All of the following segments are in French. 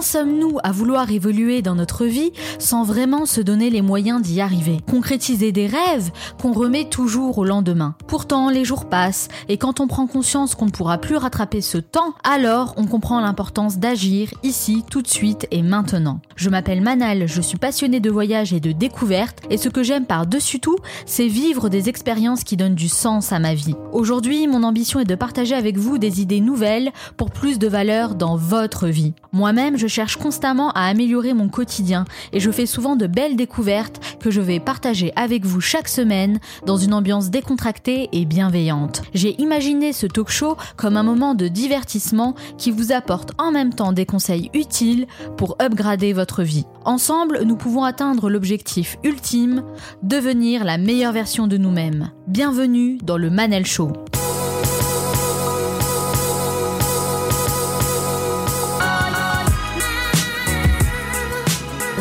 Sommes-nous à vouloir évoluer dans notre vie sans vraiment se donner les moyens d'y arriver? Concrétiser des rêves qu'on remet toujours au lendemain. Pourtant, les jours passent et quand on prend conscience qu'on ne pourra plus rattraper ce temps, alors on comprend l'importance d'agir ici, tout de suite et maintenant. Je m'appelle Manal, je suis passionnée de voyage et de découverte et ce que j'aime par-dessus tout, c'est vivre des expériences qui donnent du sens à ma vie. Aujourd'hui, mon ambition est de partager avec vous des idées nouvelles pour plus de valeur dans votre vie. Moi-même, je cherche constamment à améliorer mon quotidien et je fais souvent de belles découvertes que je vais partager avec vous chaque semaine dans une ambiance décontractée et bienveillante. J'ai imaginé ce talk show comme un moment de divertissement qui vous apporte en même temps des conseils utiles pour upgrader votre vie. Ensemble, nous pouvons atteindre l'objectif ultime, devenir la meilleure version de nous-mêmes. Bienvenue dans le Manel Show.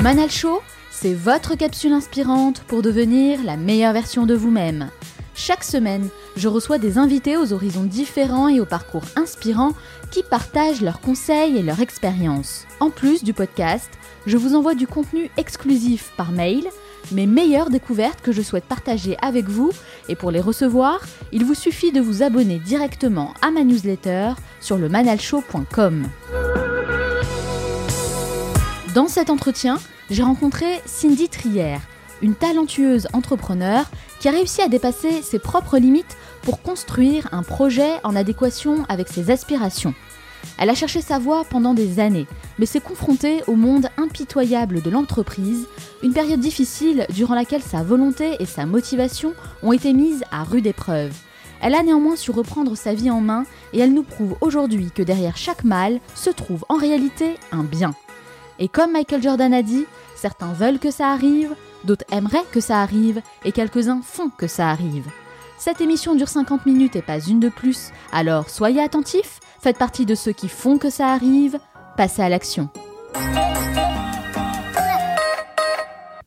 Manal Show, c'est votre capsule inspirante pour devenir la meilleure version de vous-même. Chaque semaine, je reçois des invités aux horizons différents et aux parcours inspirants qui partagent leurs conseils et leurs expériences. En plus du podcast, je vous envoie du contenu exclusif par mail, mes meilleures découvertes que je souhaite partager avec vous et pour les recevoir, il vous suffit de vous abonner directement à ma newsletter sur le manalshow.com. Dans cet entretien, j'ai rencontré Cindy Trier, une talentueuse entrepreneur qui a réussi à dépasser ses propres limites pour construire un projet en adéquation avec ses aspirations. Elle a cherché sa voie pendant des années, mais s'est confrontée au monde impitoyable de l'entreprise, une période difficile durant laquelle sa volonté et sa motivation ont été mises à rude épreuve. Elle a néanmoins su reprendre sa vie en main et elle nous prouve aujourd'hui que derrière chaque mal se trouve en réalité un bien. Et comme Michael Jordan a dit, certains veulent que ça arrive, d'autres aimeraient que ça arrive, et quelques-uns font que ça arrive. Cette émission dure 50 minutes et pas une de plus, alors soyez attentifs, faites partie de ceux qui font que ça arrive, passez à l'action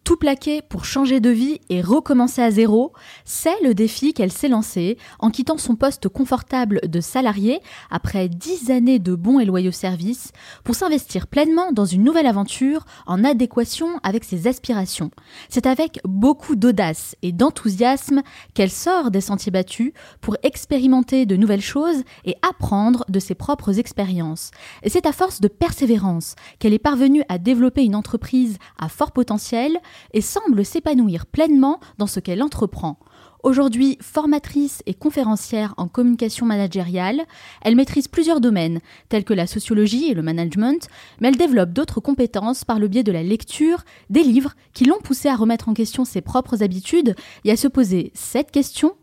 tout plaquer pour changer de vie et recommencer à zéro, c'est le défi qu'elle s'est lancé en quittant son poste confortable de salarié après dix années de bons et loyaux services pour s'investir pleinement dans une nouvelle aventure en adéquation avec ses aspirations. C'est avec beaucoup d'audace et d'enthousiasme qu'elle sort des sentiers battus pour expérimenter de nouvelles choses et apprendre de ses propres expériences. Et c'est à force de persévérance qu'elle est parvenue à développer une entreprise à fort potentiel et semble s'épanouir pleinement dans ce qu'elle entreprend. Aujourd'hui formatrice et conférencière en communication managériale, elle maîtrise plusieurs domaines, tels que la sociologie et le management, mais elle développe d'autres compétences par le biais de la lecture, des livres qui l'ont poussée à remettre en question ses propres habitudes et à se poser cette question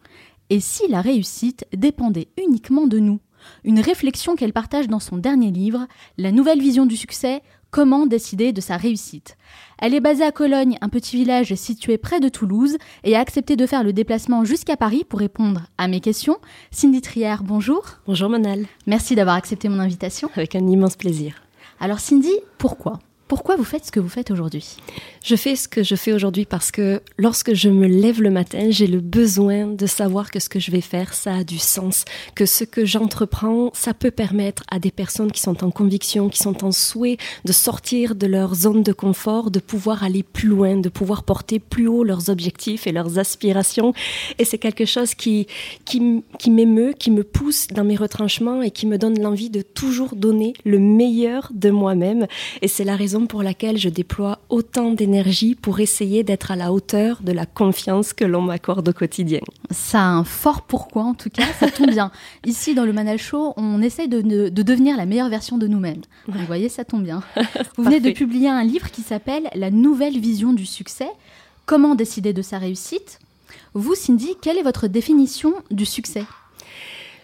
et si la réussite dépendait uniquement de nous? Une réflexion qu'elle partage dans son dernier livre, La nouvelle vision du succès, comment décider de sa réussite. Elle est basée à Cologne, un petit village situé près de Toulouse, et a accepté de faire le déplacement jusqu'à Paris pour répondre à mes questions. Cindy Trière, bonjour. Bonjour Manal. Merci d'avoir accepté mon invitation. Avec un immense plaisir. Alors Cindy, pourquoi? Pourquoi vous faites ce que vous faites aujourd'hui? Je fais ce que je fais aujourd'hui parce que lorsque je me lève le matin, j'ai le besoin de savoir que ce que je vais faire, ça a du sens, que ce que j'entreprends, ça peut permettre à des personnes qui sont en conviction, qui sont en souhait de sortir de leur zone de confort, de pouvoir aller plus loin, de pouvoir porter plus haut leurs objectifs et leurs aspirations. Et c'est quelque chose qui, qui, m'émeut, qui me pousse dans mes retranchements et qui me donne l'envie de toujours donner le meilleur de moi-même. Et c'est la raison pour laquelle je déploie autant d'énergie pour essayer d'être à la hauteur de la confiance que l'on m'accorde au quotidien. Ça a un fort pourquoi, en tout cas, ça tombe bien. Ici, dans le Manal Show, on essaye de, de devenir la meilleure version de nous-mêmes. Vous voyez, ça tombe bien. Vous venez de publier un livre qui s'appelle La nouvelle vision du succès. Comment décider de sa réussite? Vous, Cindy, quelle est votre définition du succès?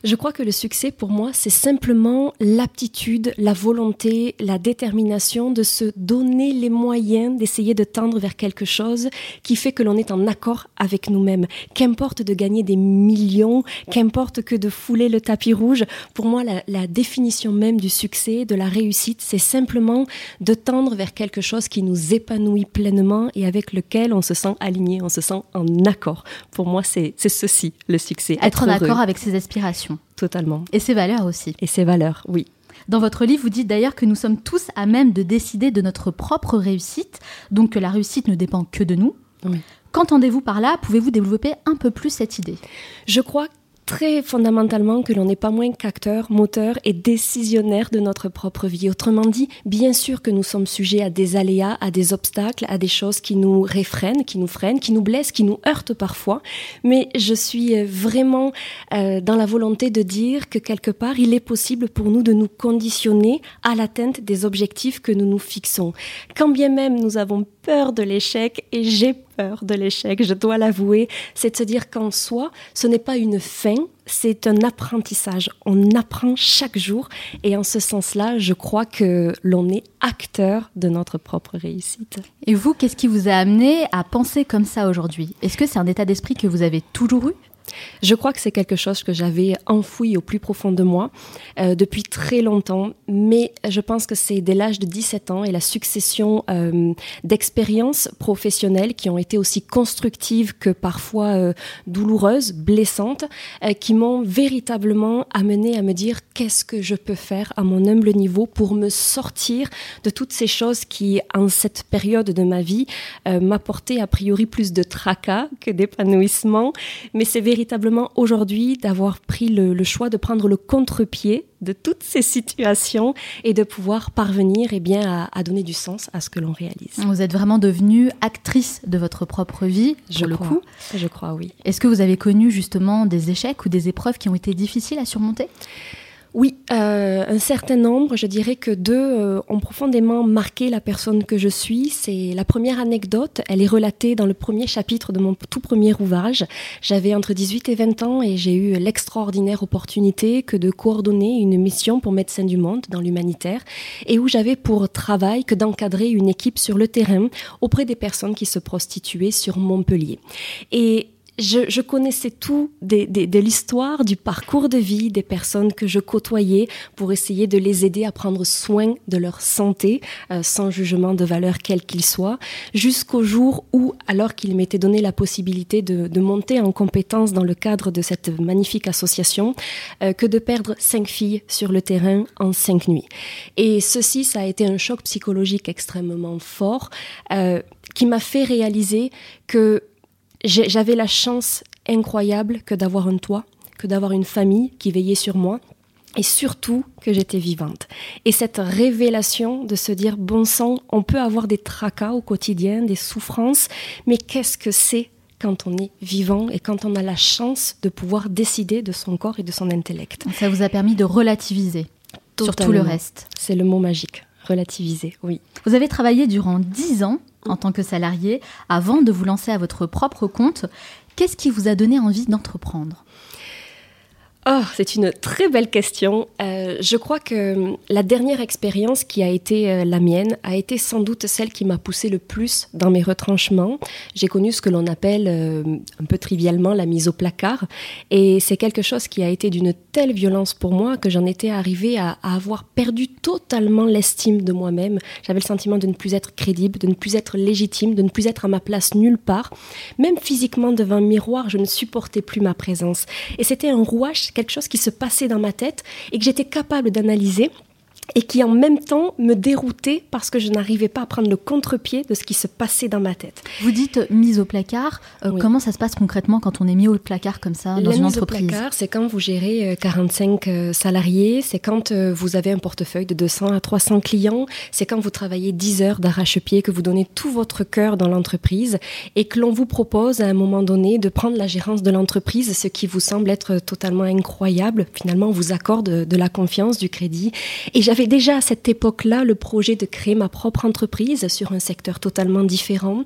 Je crois que le succès pour moi, c'est simplement l'aptitude, la volonté, la détermination de se donner les moyens d'essayer de tendre vers quelque chose qui fait que l'on est en accord avec nous-mêmes. Qu'importe de gagner des millions, qu'importe que de fouler le tapis rouge, pour moi, la, la définition même du succès, de la réussite, c'est simplement de tendre vers quelque chose qui nous épanouit pleinement et avec lequel on se sent aligné, on se sent en accord. Pour moi, c'est ceci, le succès. Être, en accord avec ses aspirations. Totalement. Et ses valeurs aussi. Et ses valeurs, oui. Dans votre livre, vous dites d'ailleurs que nous sommes tous à même de décider de notre propre réussite, donc que la réussite ne dépend que de nous. Qu'entendez-vous par là? Pouvez-vous développer un peu plus cette idée? Je crois très fondamentalement que l'on n'est pas moins qu'acteur, moteur et décisionnaire de notre propre vie. Autrement dit, bien sûr que nous sommes sujets à des aléas, à des obstacles, à des choses qui nous réfrènent, qui nous freinent, qui nous blessent, qui nous heurtent parfois. Mais je suis vraiment euh, dans la volonté de dire que quelque part, il est possible pour nous de nous conditionner à l'atteinte des objectifs que nous nous fixons. Quand bien même nous avons peur de l'échec et j'ai peur de l'échec, je dois l'avouer, c'est de se dire qu'en soi, ce n'est pas une fin, c'est un apprentissage. On apprend chaque jour et en ce sens-là, je crois que l'on est acteur de notre propre réussite. Et vous, qu'est-ce qui vous a amené à penser comme ça aujourd'hui? Est-ce que c'est un état d'esprit que vous avez toujours eu? Je crois que c'est quelque chose que j'avais enfoui au plus profond de moi euh, depuis très longtemps, mais je pense que c'est dès l'âge de 17 ans et la succession euh, d'expériences professionnelles qui ont été aussi constructives que parfois euh, douloureuses, blessantes, qui m'ont véritablement amené à me dire qu'est-ce que je peux faire à mon humble niveau pour me sortir de toutes ces choses qui, en cette période de ma vie, m'apportaient a priori plus de tracas que d'épanouissement, mais c'est véritablement aujourd'hui d'avoir pris le, choix de prendre le contre-pied de toutes ces situations et de pouvoir parvenir et eh bien, à, donner du sens à ce que l'on réalise. Vous êtes vraiment devenue actrice de votre propre vie, je le crois. coup. Je crois, oui. Est-ce que vous avez connu justement des échecs ou des épreuves qui ont été difficiles à surmonter? Oui, euh, un certain nombre, je dirais que deux euh, ont profondément marqué la personne que je suis. C'est la première anecdote, elle est relatée dans le premier chapitre de mon tout premier ouvrage. J'avais entre 18 et 20 ans et j'ai eu l'extraordinaire opportunité que de coordonner une mission pour Médecins du Monde dans l'humanitaire et où j'avais pour travail que d'encadrer une équipe sur le terrain auprès des personnes qui se prostituaient sur Montpellier. Et je, connaissais tout de, l'histoire, du parcours de vie des personnes que je côtoyais pour essayer de les aider à prendre soin de leur santé, euh, sans jugement de valeur quel qu'il soit, jusqu'au jour où, alors qu'il m'était donné la possibilité de, monter en compétence dans le cadre de cette magnifique association, euh, que de perdre cinq filles sur le terrain en cinq nuits. Et ceci, ça a été un choc psychologique extrêmement fort. Euh, qui m'a fait réaliser que j'avais la chance incroyable que d'avoir un toit, que d'avoir une famille qui veillait sur moi et surtout que j'étais vivante. Et cette révélation de se dire, bon sang, on peut avoir des tracas au quotidien, des souffrances, mais qu'est-ce que c'est quand on est vivant et quand on a la chance de pouvoir décider de son corps et de son intellect? Ça vous a permis de relativiser sur tout le reste. C'est le mot magique, relativiser, oui. Vous avez travaillé durant dix ans en tant que salarié avant de vous lancer à votre propre compte. Qu'est-ce qui vous a donné envie d'entreprendre? Oh, c'est une très belle question. Euh, je crois que la dernière expérience qui a été euh, la mienne a été sans doute celle qui m'a poussé le plus dans mes retranchements. J'ai connu ce que l'on appelle euh, un peu trivialement la mise au placard. Et c'est quelque chose qui a été d'une telle violence pour moi que j'en étais arrivée à, à, avoir perdu totalement l'estime de moi-même. J'avais le sentiment de ne plus être crédible, de ne plus être légitime, de ne plus être à ma place nulle part. Même physiquement devant un miroir, je ne supportais plus ma présence. Et c'était un rouage quelque chose qui se passait dans ma tête et que j'étais capable d'analyser et qui en même temps me déroutait parce que je n'arrivais pas à prendre le contre-pied de ce qui se passait dans ma tête. Vous dites mise au placard. Euh, comment ça se passe concrètement quand on est mis au placard comme ça dans une entreprise au placard, c'est quand vous gérez 45 euh, euh, salariés, c'est quand vous avez un portefeuille de 200 à 300 clients, c'est quand vous travaillez 10 heures d'arrache-pied, que vous donnez tout votre cœur dans l'entreprise et que l'on vous propose à un moment donné de prendre la gérance de l'entreprise, ce qui vous semble être totalement incroyable. Finalement, on vous accorde de la confiance, du crédit. Et j'avais déjà à cette époque-là le projet de créer ma propre entreprise sur un secteur totalement différent.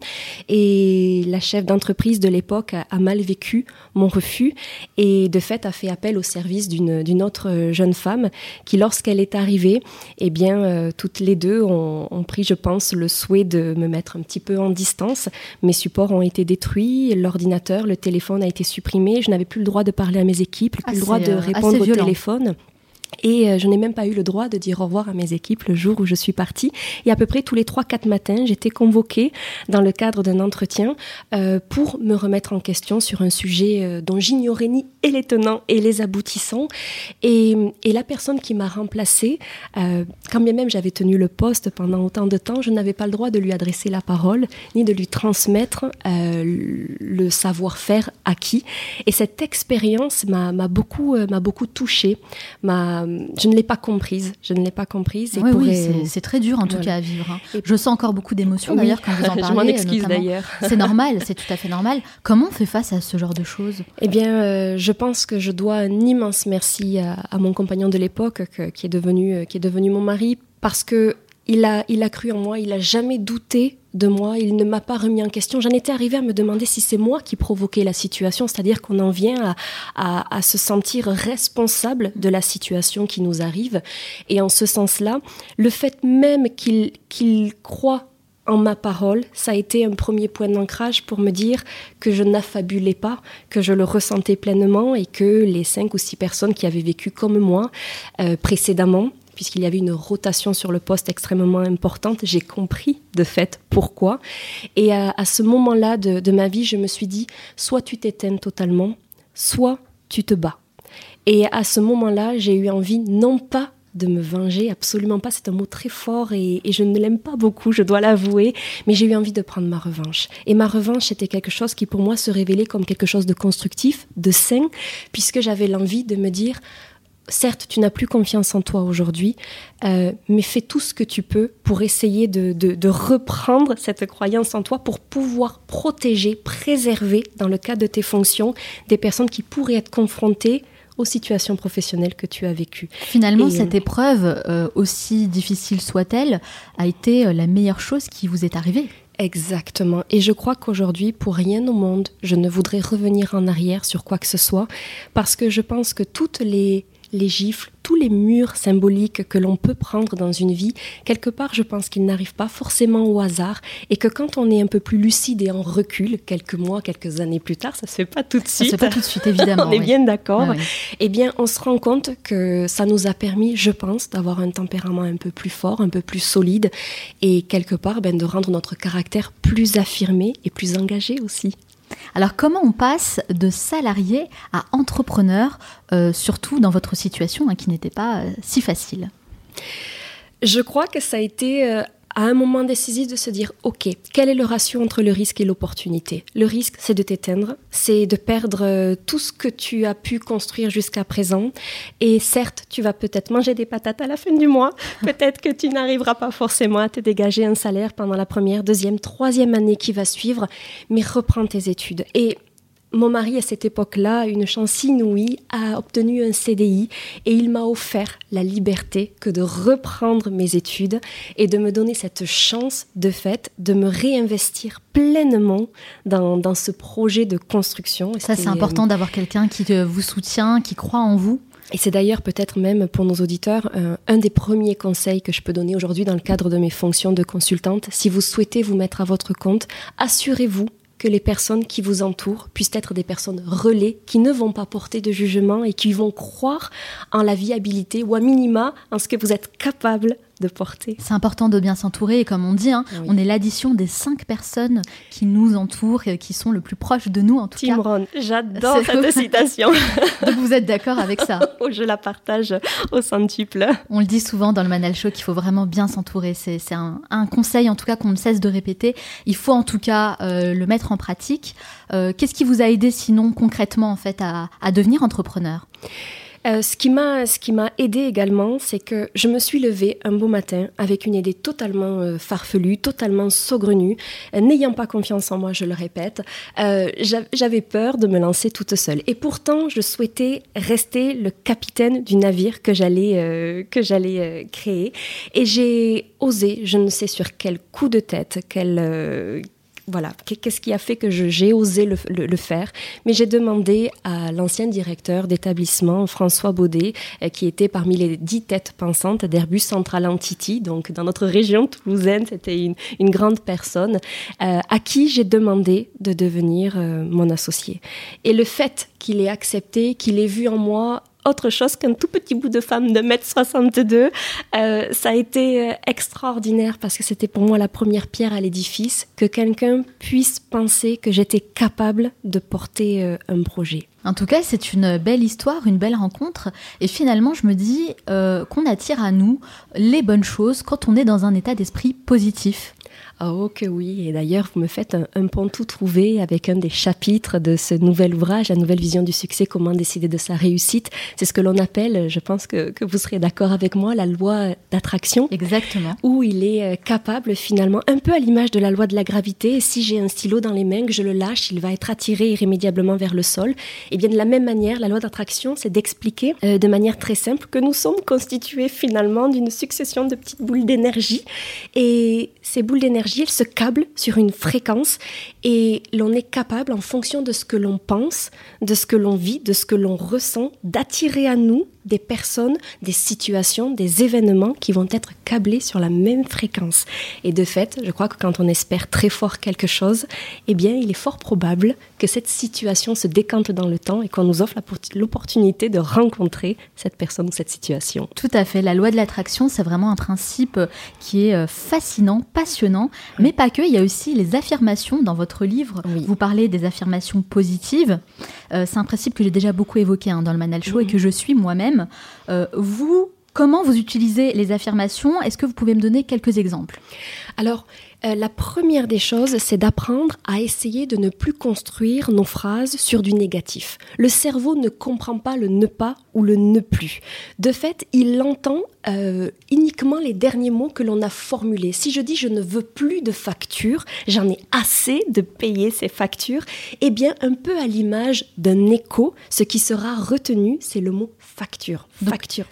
Et la chef d'entreprise de l'époque a, mal vécu mon refus et de fait a fait appel au service d'une autre jeune femme qui, lorsqu'elle est arrivée, eh bien, euh, toutes les deux ont, ont, pris, je pense, le souhait de me mettre un petit peu en distance. Mes supports ont été détruits, l'ordinateur, le téléphone a été supprimé, je n'avais plus le droit de parler à mes équipes, plus le droit de euh, répondre au téléphone. Et euh, je n'ai même pas eu le droit de dire au revoir à mes équipes le jour où je suis partie. Et à peu près tous les 3-4 matins, j'étais convoquée dans le cadre d'un entretien euh, pour me remettre en question sur un sujet euh, dont j'ignorais ni les tenants et les aboutissants. Et, et la personne qui m'a remplacée, quand bien même j'avais tenu le poste pendant autant de temps, je n'avais pas le droit de lui adresser la parole ni de lui transmettre le savoir-faire acquis. Et cette expérience m'a beaucoup, beaucoup touchée, m'a je ne l'ai pas comprise. Je ne l'ai pas comprise. Et oui, c'est très dur en tout cas à vivre. Hein. Je sens encore beaucoup d'émotions d'ailleurs quand vous en parlez. je m'en excuse d'ailleurs. c'est normal, c'est tout à fait normal. Comment on fait face à ce genre de choses? Eh bien, euh, je pense que je dois un immense merci à, mon compagnon de l'époque qui est devenu euh, qui est devenu mon mari parce que il a, il a cru en moi, il a jamais douté de moi, il ne m'a pas remis en question. J'en étais arrivée à me demander si c'est moi qui provoquais la situation, c'est-à-dire qu'on en vient à, se sentir responsable de la situation qui nous arrive. Et en ce sens-là, le fait même qu'il qu'il croit en ma parole, ça a été un premier point d'ancrage pour me dire que je n'affabulais pas, que je le ressentais pleinement et que les cinq ou six personnes qui avaient vécu comme moi euh, précédemment puisqu'il y avait une rotation sur le poste extrêmement importante. J'ai compris de fait pourquoi. Et à, ce moment-là de, ma vie, je me suis dit, soit tu t'éteins totalement, soit tu te bats. Et à ce moment-là, j'ai eu envie non pas de me venger, absolument pas, c'est un mot très fort et, et je ne l'aime pas beaucoup, je dois l'avouer, mais j'ai eu envie de prendre ma revanche. Et ma revanche était quelque chose qui pour moi se révélait comme quelque chose de constructif, de sain, puisque j'avais l'envie de me dire, certes, tu n'as plus confiance en toi aujourd'hui, euh, mais fais tout ce que tu peux pour essayer de, reprendre cette croyance en toi pour pouvoir protéger, préserver, dans le cadre de tes fonctions, des personnes qui pourraient être confrontées aux situations professionnelles que tu as vécues. Finalement, cette épreuve, euh, aussi difficile soit-elle, a été euh, la meilleure chose qui vous est arrivée. Exactement. Et je crois qu'aujourd'hui, pour rien au monde, je ne voudrais revenir en arrière sur quoi que ce soit, parce que je pense que toutes les les gifles, tous les murs symboliques que l'on peut prendre dans une vie, quelque part, je pense qu'ils n'arrivent pas forcément au hasard et que quand on est un peu plus lucide et en recul, quelques mois, quelques années plus tard, ça se fait pas tout de suite. Ça se fait pas tout de suite, évidemment. on est bien d'accord. Eh bien, on se rend compte que ça nous a permis, je pense, d'avoir un tempérament un peu plus fort, un peu plus solide et quelque part, ben, de rendre notre caractère plus affirmé et plus engagé aussi. Alors comment on passe de salarié à entrepreneur, euh, surtout dans votre situation hein, qui n'était pas euh, si facile? Je crois que ça a été euh, à un moment décisif de se dire, OK, quel est le ratio entre le risque et l'opportunité? Le risque, c'est de t'éteindre, c'est de perdre euh, tout ce que tu as pu construire jusqu'à présent. Et certes, tu vas peut-être manger des patates à la fin du mois, peut-être que tu n'arriveras pas forcément à te dégager un salaire pendant la première, deuxième, troisième année qui va suivre, mais reprends tes études. Et mon mari, à cette époque-là, une chance inouïe, a obtenu un CDI et il m'a offert la liberté que de reprendre mes études et de me donner cette chance de fait de me réinvestir pleinement dans, ce projet de construction. Ça, c'est important d'avoir quelqu'un qui vous soutient, qui croit en vous. Et c'est d'ailleurs peut-être même pour nos auditeurs euh, un des premiers conseils que je peux donner aujourd'hui dans le cadre de mes fonctions de consultante. Si vous souhaitez vous mettre à votre compte, assurez-vous que les personnes qui vous entourent puissent être des personnes relais qui ne vont pas porter de jugement et qui vont croire en la viabilité ou à minima en ce que vous êtes capable de porter. C'est important de bien s'entourer et comme on dit, hein, on est l'addition des cinq personnes qui nous entourent, et qui sont le plus proches de nous en tout Tim cas. j'adore cette citation. Donc vous êtes d'accord avec ça? Oh, Je la partage au centuple. On le dit souvent dans le Manal Show qu'il faut vraiment bien s'entourer. C'est un, conseil en tout cas qu'on ne cesse de répéter. Il faut en tout cas euh, le mettre en pratique. Euh, qu'est-ce qui vous a aidé sinon concrètement en fait à, à devenir entrepreneur? Euh, ce qui m'a ce qui m'a aidé également, c'est que je me suis levée un beau matin avec une idée totalement euh, farfelue, totalement saugrenue, euh, n'ayant pas confiance en moi, je le répète. J'avais peur de me lancer toute seule, et pourtant je souhaitais rester le capitaine du navire que j'allais que j'allais créer, et j'ai osé, je ne sais sur quel coup de tête, quel voilà, qu'est-ce qui a fait que j'ai osé le, faire? Mais j'ai demandé à l'ancien directeur d'établissement, François Baudet, euh, qui était parmi les dix têtes pensantes d'Airbus Central Entity, donc dans notre région toulousaine, c'était une, grande personne, euh, à qui j'ai demandé de devenir euh, mon associé. Et le fait qu'il ait accepté, qu'il ait vu en moi autre chose qu'un tout petit bout de femme de 1m62. Euh, ça a été euh, extraordinaire parce que c'était pour moi la première pierre à l'édifice, que quelqu'un puisse penser que j'étais capable de porter euh, un projet. En tout cas, c'est une belle histoire, une belle rencontre. Et finalement, je me dis qu'on attire à nous les bonnes choses quand on est dans un état d'esprit positif. Oh que oui, et d'ailleurs vous me faites un, pont tout trouvé avec un des chapitres de ce nouvel ouvrage, la nouvelle vision du succès, comment décider de sa réussite. C'est ce que l'on appelle, je pense que, que vous serez d'accord avec moi, la loi d'attraction. Exactement. Où il est euh, capable finalement, un peu à l'image de la loi de la gravité, si j'ai un stylo dans les mains, que je le lâche, il va être attiré irrémédiablement vers le sol. Et eh bien de la même manière, la loi d'attraction, c'est d'expliquer euh, de manière très simple que nous sommes constitués finalement d'une succession de petites boules d'énergie. Et ces boules d'énergie elle se câble sur une fréquence et l'on est capable, en fonction de ce que l'on pense, de ce que l'on vit, de ce que l'on ressent, d'attirer à nous des personnes, des situations, des événements qui vont être câblés sur la même fréquence. Et de fait, je crois que quand on espère très fort quelque chose, eh bien, il est fort probable que cette situation se décante dans le temps et qu'on nous offre l'opportunité de rencontrer cette personne ou cette situation. Tout à fait. La loi de l'attraction, c'est vraiment un principe qui est euh, fascinant, passionnant, mais pas que. Il y a aussi les affirmations dans votre livre. Vous parlez des affirmations positives. Euh, c'est un principe que j'ai déjà beaucoup évoqué hein, dans le Manal Show et que je suis moi-même. Euh, vous, comment vous utilisez les affirmations? Est-ce que vous pouvez me donner quelques exemples? Alors, euh, la première des choses, c'est d'apprendre à essayer de ne plus construire nos phrases sur du négatif. Le cerveau ne comprend pas le ne pas ou le ne plus. De fait, il entend euh, uniquement les derniers mots que l'on a formulés. Si je dis je ne veux plus de factures, j'en ai assez de payer ces factures, eh bien, un peu à l'image d'un écho, ce qui sera retenu, c'est le mot facture. Facture.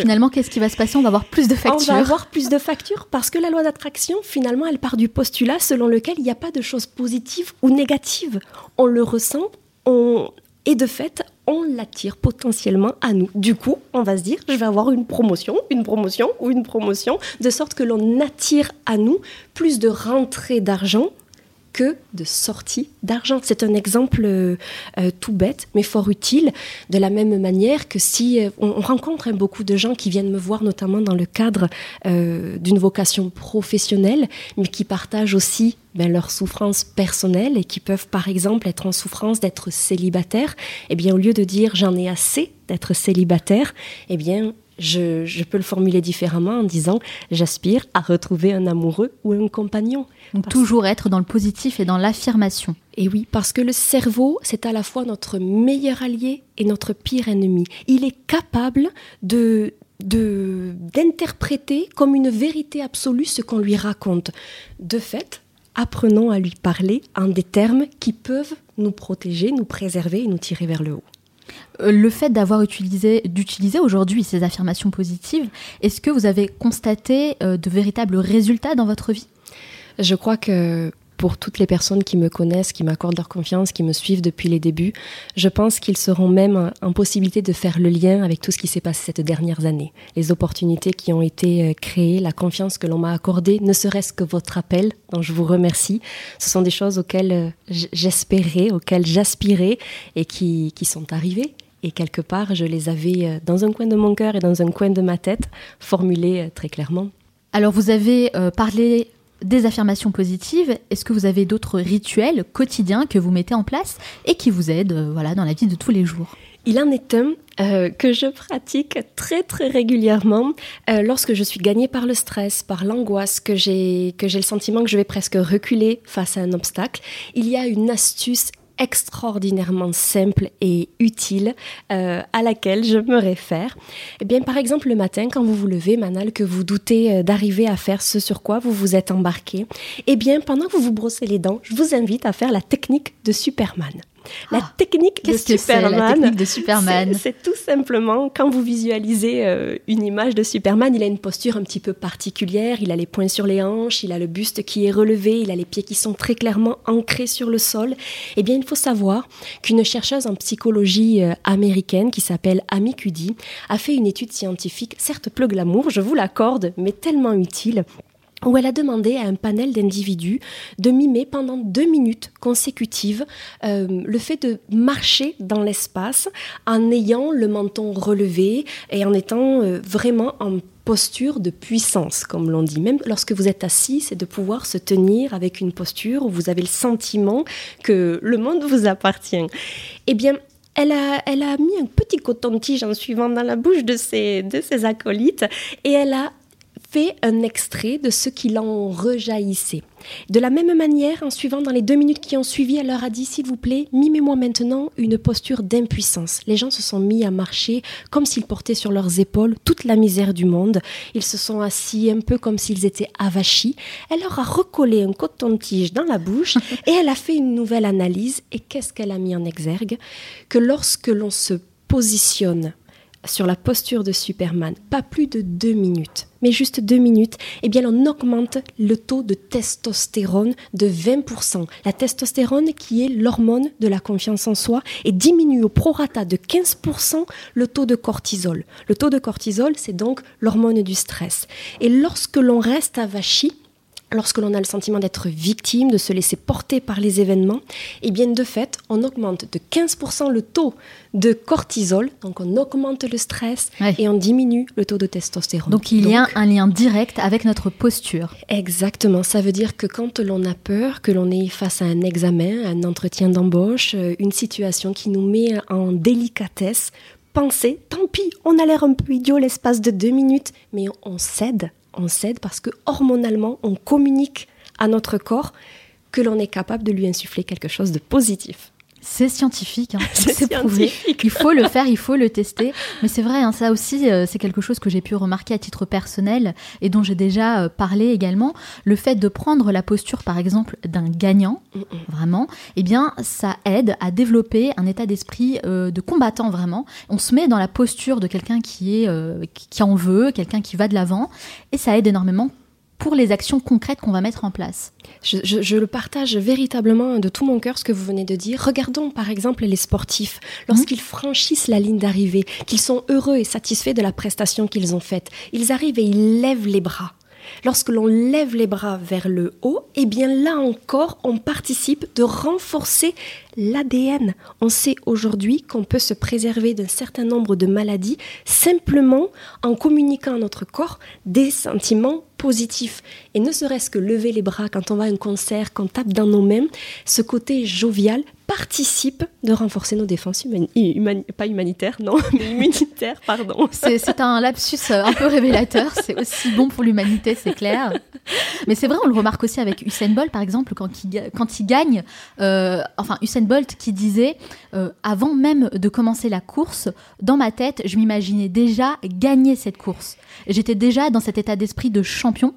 Finalement, qu'est-ce qui va se passer? On va avoir plus de factures. On va avoir plus de factures parce que la loi d'attraction, finalement, elle part du postulat selon lequel il n'y a pas de choses positives ou négatives. On le ressent, on... et de fait, on l'attire potentiellement à nous. Du coup, on va se dire, je vais avoir une promotion, une promotion ou une promotion, de sorte que l'on attire à nous plus de rentrées d'argent que de sortie d'argent. C'est un exemple euh, euh, tout bête, mais fort utile, de la même manière que si euh, on, rencontre hein, beaucoup de gens qui viennent me voir, notamment dans le cadre d'une vocation professionnelle, mais qui partagent aussi ben, leur souffrance personnelle et qui peuvent par exemple être en souffrance d'être célibataire, eh bien au lieu de dire j'en ai assez d'être célibataire, eh bien je, peux le formuler différemment en disant j'aspire à retrouver un amoureux ou un compagnon. Donc toujours être dans le positif et dans l'affirmation. Et oui, parce que le cerveau, c'est à la fois notre meilleur allié et notre pire ennemi. Il est capable de d'interpréter comme une vérité absolue ce qu'on lui raconte. De fait, apprenons à lui parler en des termes qui peuvent nous protéger, nous préserver et nous tirer vers le haut. Euh, le fait d'avoir utilisé, d'utiliser aujourd'hui ces affirmations positives, est-ce que vous avez constaté euh, de véritables résultats dans votre vie? Je crois que pour toutes les personnes qui me connaissent, qui m'accordent leur confiance, qui me suivent depuis les débuts, je pense qu'ils seront même en possibilité de faire le lien avec tout ce qui s'est passé ces dernières années. Les opportunités qui ont été euh, créées, la confiance que l'on m'a accordée, ne serait-ce que votre appel, dont je vous remercie. Ce sont des choses auxquelles j'espérais, auxquelles j'aspirais et qui, qui sont arrivées et quelque part, je les avais euh, dans un coin de mon cœur et dans un coin de ma tête, formulées euh, très clairement. Alors, vous avez euh, parlé des affirmations positives. Est-ce que vous avez d'autres rituels quotidiens que vous mettez en place et qui vous aident voilà, dans la vie de tous les jours? Il en est un que je pratique très très régulièrement lorsque je suis gagnée par le stress, par l'angoisse, que j'ai que j'ai le sentiment que je vais presque reculer face à un obstacle. Il y a une astuce extraordinairement simple et utile euh, à laquelle je me réfère. Eh bien, par exemple, le matin, quand vous vous levez, Manal, que vous doutez euh, d'arriver à faire ce sur quoi vous vous êtes embarqué, eh bien, pendant que vous vous brossez les dents, je vous invite à faire la technique de Superman. La ah, technique de Superman. de Superman? C'est tout simplement quand vous visualisez euh, une image de Superman, il a une posture un petit peu particulière, il a les poings sur les hanches, il a le buste qui est relevé, il a les pieds qui sont très clairement ancrés sur le sol. Eh bien, il faut savoir qu'une chercheuse en psychologie euh, américaine qui s'appelle Amy Cuddy a fait une étude scientifique, certes peu glamour, je vous l'accorde, mais tellement utile où elle a demandé à un panel d'individus de mimer pendant deux minutes consécutives euh, le fait de marcher dans l'espace en ayant le menton relevé et en étant euh, vraiment en posture de puissance, comme l'on dit. Même lorsque vous êtes assis, c'est de pouvoir se tenir avec une posture où vous avez le sentiment que le monde vous appartient. Eh bien, elle a, elle a mis un petit coton-tige en suivant dans la bouche de ses, de ses acolytes et elle a fait un extrait de ce qui l'en rejaillissait. De la même manière, en suivant dans les deux minutes qui ont suivi, elle leur a dit, s'il vous plaît, mimez-moi maintenant une posture d'impuissance. Les gens se sont mis à marcher comme s'ils portaient sur leurs épaules toute la misère du monde. Ils se sont assis un peu comme s'ils étaient avachis. Elle leur a recollé un coton-tige dans la bouche et elle a fait une nouvelle analyse. Et qu'est-ce qu'elle a mis en exergue? Que lorsque l'on se positionne sur la posture de Superman, pas plus de deux minutes, mais juste deux minutes, eh bien on augmente le taux de testostérone de 20%. La testostérone qui est l'hormone de la confiance en soi et diminue au prorata de 15% le taux de cortisol. Le taux de cortisol, c'est donc l'hormone du stress. Et lorsque l'on reste avachi, lorsque l'on a le sentiment d'être victime, de se laisser porter par les événements, eh bien de fait, on augmente de 15% le taux de cortisol, donc on augmente le stress et on diminue le taux de testostérone. Donc il y a un lien direct avec notre posture. Exactement, ça veut dire que quand l'on a peur, que l'on est face à un examen, un entretien d'embauche, euh, une situation qui nous met en délicatesse, pensez, tant pis, on a l'air un peu idiot l'espace de deux minutes, mais on cède on cède parce que hormonalement, on communique à notre corps que l'on est capable de lui insuffler quelque chose de positif. C'est scientifique, hein. c'est prouvé. Il faut le faire, il faut le tester. Mais c'est vrai, hein, ça aussi, euh, c'est quelque chose que j'ai pu remarquer à titre personnel et dont j'ai déjà euh, parlé également. Le fait de prendre la posture, par exemple, d'un gagnant, vraiment, eh bien, ça aide à développer un état d'esprit euh, de combattant, vraiment. On se met dans la posture de quelqu'un qui est, qui en veut, quelqu'un qui va de l'avant, et ça aide énormément pour les actions concrètes qu'on va mettre en place. Je, le partage véritablement de tout mon cœur ce que vous venez de dire. Regardons par exemple les sportifs, lorsqu'ils franchissent la ligne d'arrivée, qu'ils sont heureux et satisfaits de la prestation qu'ils ont faite, ils arrivent et ils lèvent les bras. Lorsque l'on lève les bras vers le haut, eh bien là encore, on participe de renforcer l'ADN. On sait aujourd'hui qu'on peut se préserver d'un certain nombre de maladies simplement en communiquant à notre corps des sentiments positifs. Et ne serait-ce que lever les bras quand on va à un concert, quand on tape dans nos mains, ce côté jovial participe de renforcer nos défenses pas humanitaires, non, mais immunitaires, pardon. C'est un lapsus un peu révélateur, c'est aussi bon pour l'humanité, c'est clair. Mais c'est vrai, on le remarque aussi avec Usain Bolt, par exemple, quand il, quand il gagne, euh, enfin Usain Bolt qui disait, euh, avant même de commencer la course, dans ma tête, je m'imaginais déjà gagner cette course. J'étais déjà dans cet état d'esprit de champion.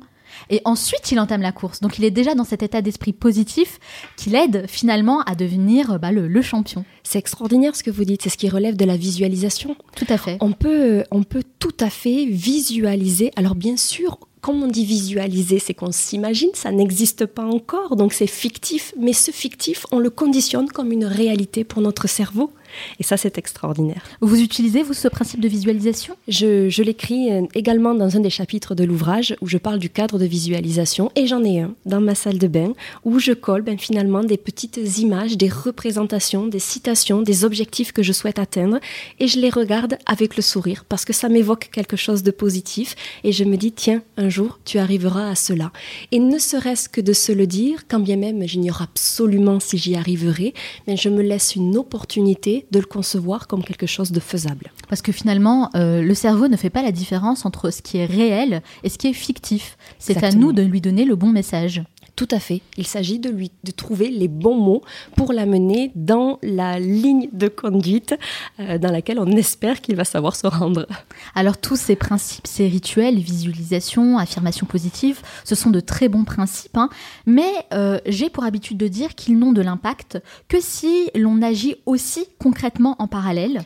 Et ensuite, il entame la course. Donc, il est déjà dans cet état d'esprit positif qui l'aide finalement à devenir bah, le, champion. C'est extraordinaire ce que vous dites. C'est ce qui relève de la visualisation. Tout à fait. On peut, on peut tout à fait visualiser. Alors, bien sûr, quand on dit visualiser, c'est qu'on s'imagine, ça n'existe pas encore, donc c'est fictif, mais ce fictif, on le conditionne comme une réalité pour notre cerveau. Et ça, c'est extraordinaire. Vous utilisez, vous, ce principe de visualisation? Je, l'écris euh, également dans un des chapitres de l'ouvrage où je parle du cadre de visualisation. Et j'en ai un dans ma salle de bain où je colle ben, finalement des petites images, des représentations, des citations, des objectifs que je souhaite atteindre. Et je les regarde avec le sourire parce que ça m'évoque quelque chose de positif. Et je me dis, tiens, un jour, tu arriveras à cela. Et ne serait-ce que de se le dire, quand bien même j'ignore absolument si j'y arriverai, mais je me laisse une opportunité de le concevoir comme quelque chose de faisable. Parce que finalement, euh, le cerveau ne fait pas la différence entre ce qui est réel et ce qui est fictif. C'est à nous de lui donner le bon message. Tout à fait. Il s'agit de lui de trouver les bons mots pour l'amener dans la ligne de conduite euh, dans laquelle on espère qu'il va savoir se rendre. Alors tous ces principes, ces rituels, visualisation, affirmation positive, ce sont de très bons principes, hein. mais euh, j'ai pour habitude de dire qu'ils n'ont de l'impact que si l'on agit aussi concrètement en parallèle.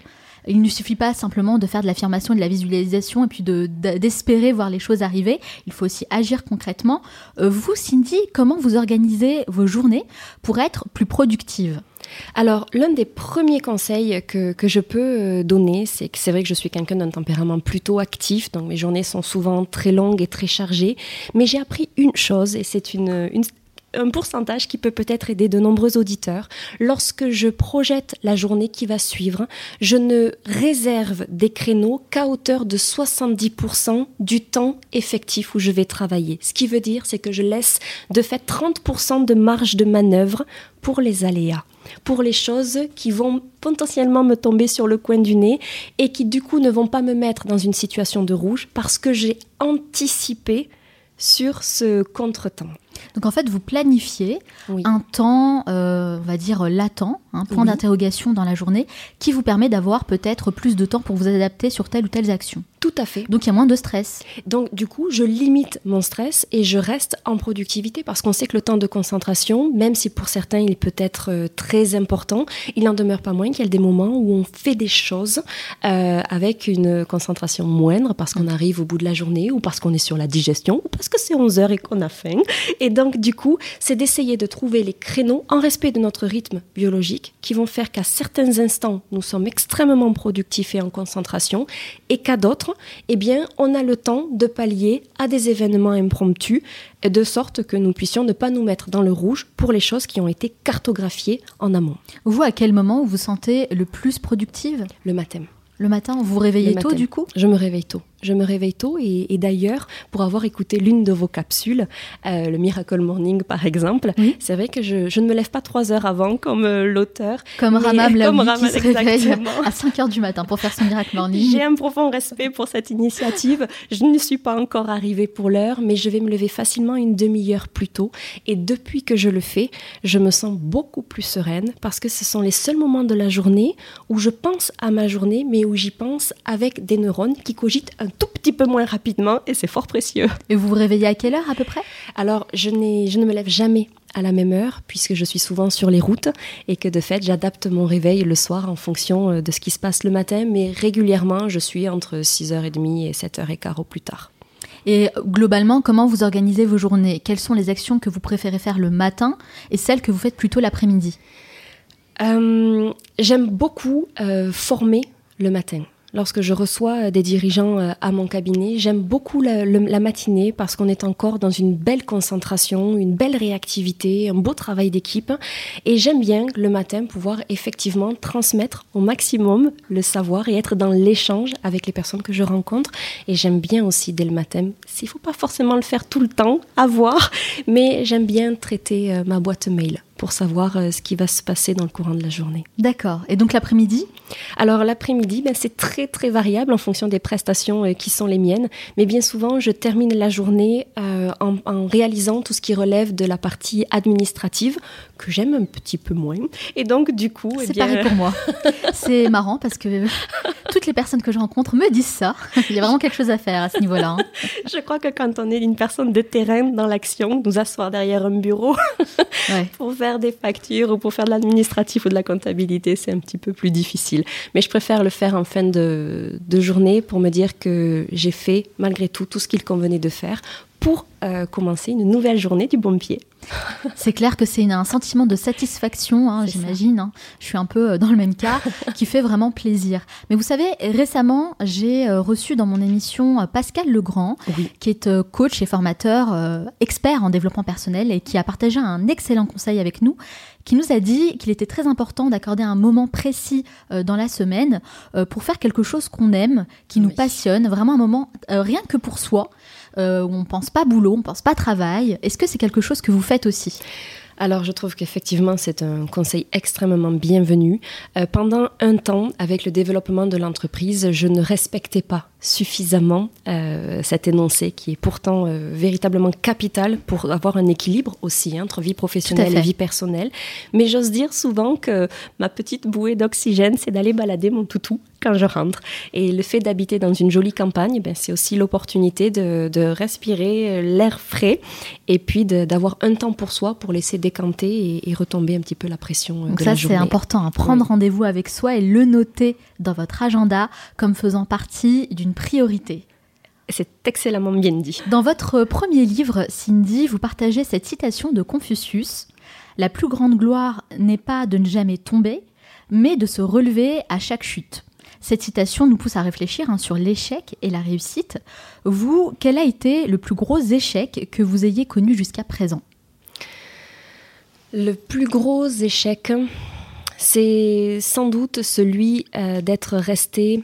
Il ne suffit pas simplement de faire de l'affirmation et de la visualisation et puis d'espérer voir les choses arriver. Il faut aussi agir concrètement. Euh, vous, Cindy, comment vous organisez vos journées pour être plus productive? Alors, l'un des premiers conseils que, que je peux euh, donner, c'est que c'est vrai que je suis quelqu'un d'un tempérament plutôt actif, donc mes journées sont souvent très longues et très chargées, mais j'ai appris une chose, et c'est une, un pourcentage qui peut peut-être aider de nombreux auditeurs. Lorsque je projette la journée qui va suivre, je ne réserve des créneaux qu'à hauteur de 70% du temps effectif où je vais travailler. Ce qui veut dire, c'est que je laisse de fait 30% de marge de manœuvre pour les aléas pour les choses qui vont potentiellement me tomber sur le coin du nez et qui du coup ne vont pas me mettre dans une situation de rouge parce que j'ai anticipé sur ce contretemps. Donc en fait, vous planifiez un temps, euh, on va dire, latent, un point d'interrogation dans la journée, qui vous permet d'avoir peut-être plus de temps pour vous adapter sur telle ou telle action. Tout à fait. Donc il y a moins de stress. Donc du coup, je limite mon stress et je reste en productivité parce qu'on sait que le temps de concentration, même si pour certains il peut être euh, très important, il n'en demeure pas moins qu'il y a des moments où on fait des choses euh, avec une concentration moindre parce qu'on arrive au bout de la journée ou parce qu'on est sur la digestion ou parce que c'est 11 heures et qu'on a faim. Et donc du coup, c'est d'essayer de trouver les créneaux en respect de notre rythme biologique qui vont faire qu'à certains instants, nous sommes extrêmement productifs et en concentration et qu'à d'autres, eh bien, on a le temps de pallier à des événements impromptus, de sorte que nous puissions ne pas nous mettre dans le rouge pour les choses qui ont été cartographiées en amont. Vous, à quel moment vous vous sentez le plus productive? Le matin. Le matin, vous vous réveillez tôt du coup? Je me réveille tôt. Je me réveille tôt et, d'ailleurs, pour avoir écouté l'une de vos capsules, euh, le Miracle Morning par exemple, c'est vrai que je, ne me lève pas trois heures avant comme euh, l'auteur. Comme Ramam qui se réveille à 5 heures du matin pour faire son Miracle Morning. J'ai un profond respect pour cette initiative. Je ne suis pas encore arrivée pour l'heure, mais je vais me lever facilement une demi-heure plus tôt. Et depuis que je le fais, je me sens beaucoup plus sereine parce que ce sont les seuls moments de la journée où je pense à ma journée, mais où j'y pense avec des neurones qui cogitent un tout petit peu moins rapidement et c'est fort précieux. Et vous vous réveillez à quelle heure à peu près? Alors, je, je ne me lève jamais à la même heure puisque je suis souvent sur les routes et que de fait j'adapte mon réveil le soir en fonction euh, de ce qui se passe le matin mais régulièrement je suis entre 6h30 et 7h15 au plus tard. Et globalement, comment vous organisez vos journées? Quelles sont les actions que vous préférez faire le matin et celles que vous faites plutôt l'après-midi? Euh, J'aime beaucoup euh, former le matin lorsque je reçois des dirigeants euh, à mon cabinet. J'aime beaucoup la, matinée parce qu'on est encore dans une belle concentration, une belle réactivité, un beau travail d'équipe. Et j'aime bien le matin pouvoir effectivement transmettre au maximum le savoir et être dans l'échange avec les personnes que je rencontre. Et j'aime bien aussi dès le matin, s'il ne faut pas forcément le faire tout le temps, à voir, mais j'aime bien traiter euh, ma boîte mail pour savoir euh, ce qui va se passer dans le courant de la journée. D'accord. Et donc l'après-midi? Alors l'après-midi, ben, c'est très très variable en fonction des prestations euh, qui sont les miennes. Mais bien souvent, je termine la journée euh, en, réalisant tout ce qui relève de la partie administrative que j'aime un petit peu moins. Et donc du coup, eh c'est pareil pour moi. c'est marrant parce que toutes les personnes que je rencontre me disent ça. Il y a vraiment quelque chose à faire à ce niveau-là. Hein. Je crois que quand on est une personne de terrain dans l'action, nous asseoir derrière un bureau pour faire des factures ou pour faire de l'administratif ou de la comptabilité, c'est un petit peu plus difficile. Mais je préfère le faire en fin de, de journée pour me dire que j'ai fait malgré tout tout ce qu'il convenait de faire pour euh, commencer une nouvelle journée du bon pied. C'est clair que c'est un sentiment de satisfaction, hein, j'imagine. Hein. Je suis un peu euh, dans le même cas, qui fait vraiment plaisir. Mais vous savez, récemment, j'ai euh, reçu dans mon émission Pascal Legrand, qui est coach et formateur expert en développement personnel et qui a partagé un excellent conseil avec nous, qui nous a dit qu'il était très important d'accorder un moment précis dans la semaine pour faire quelque chose qu'on aime, qui nous passionne, vraiment un moment rien que pour soi. Euh, on pense pas boulot, on pense pas travail. Est-ce que c'est quelque chose que vous faites aussi? Alors, je trouve qu'effectivement, c'est un conseil extrêmement bienvenu. Euh, pendant un temps, avec le développement de l'entreprise, je ne respectais pas suffisamment euh, cet énoncé qui est pourtant euh, véritablement capital pour avoir un équilibre aussi hein, entre vie professionnelle et vie personnelle. Mais j'ose dire souvent que ma petite bouée d'oxygène, c'est d'aller balader mon toutou quand je rentre. Et le fait d'habiter dans une jolie campagne, ben, c'est aussi l'opportunité de, de, respirer euh, l'air frais et puis d'avoir un temps pour soi pour laisser décanter et, et retomber un petit peu la pression Donc de ça, c'est important, à hein, prendre rendez-vous avec soi et le noter dans votre agenda comme faisant partie d'une priorité. C'est excellemment bien dit. Dans votre premier livre, Cindy, vous partagez cette citation de Confucius La plus grande gloire n'est pas de ne jamais tomber, mais de se relever à chaque chute. Cette citation nous pousse à réfléchir hein, sur l'échec et la réussite. Vous, quel a été le plus gros échec que vous ayez connu jusqu'à présent? Le plus gros échec, c'est sans doute celui euh, d'être resté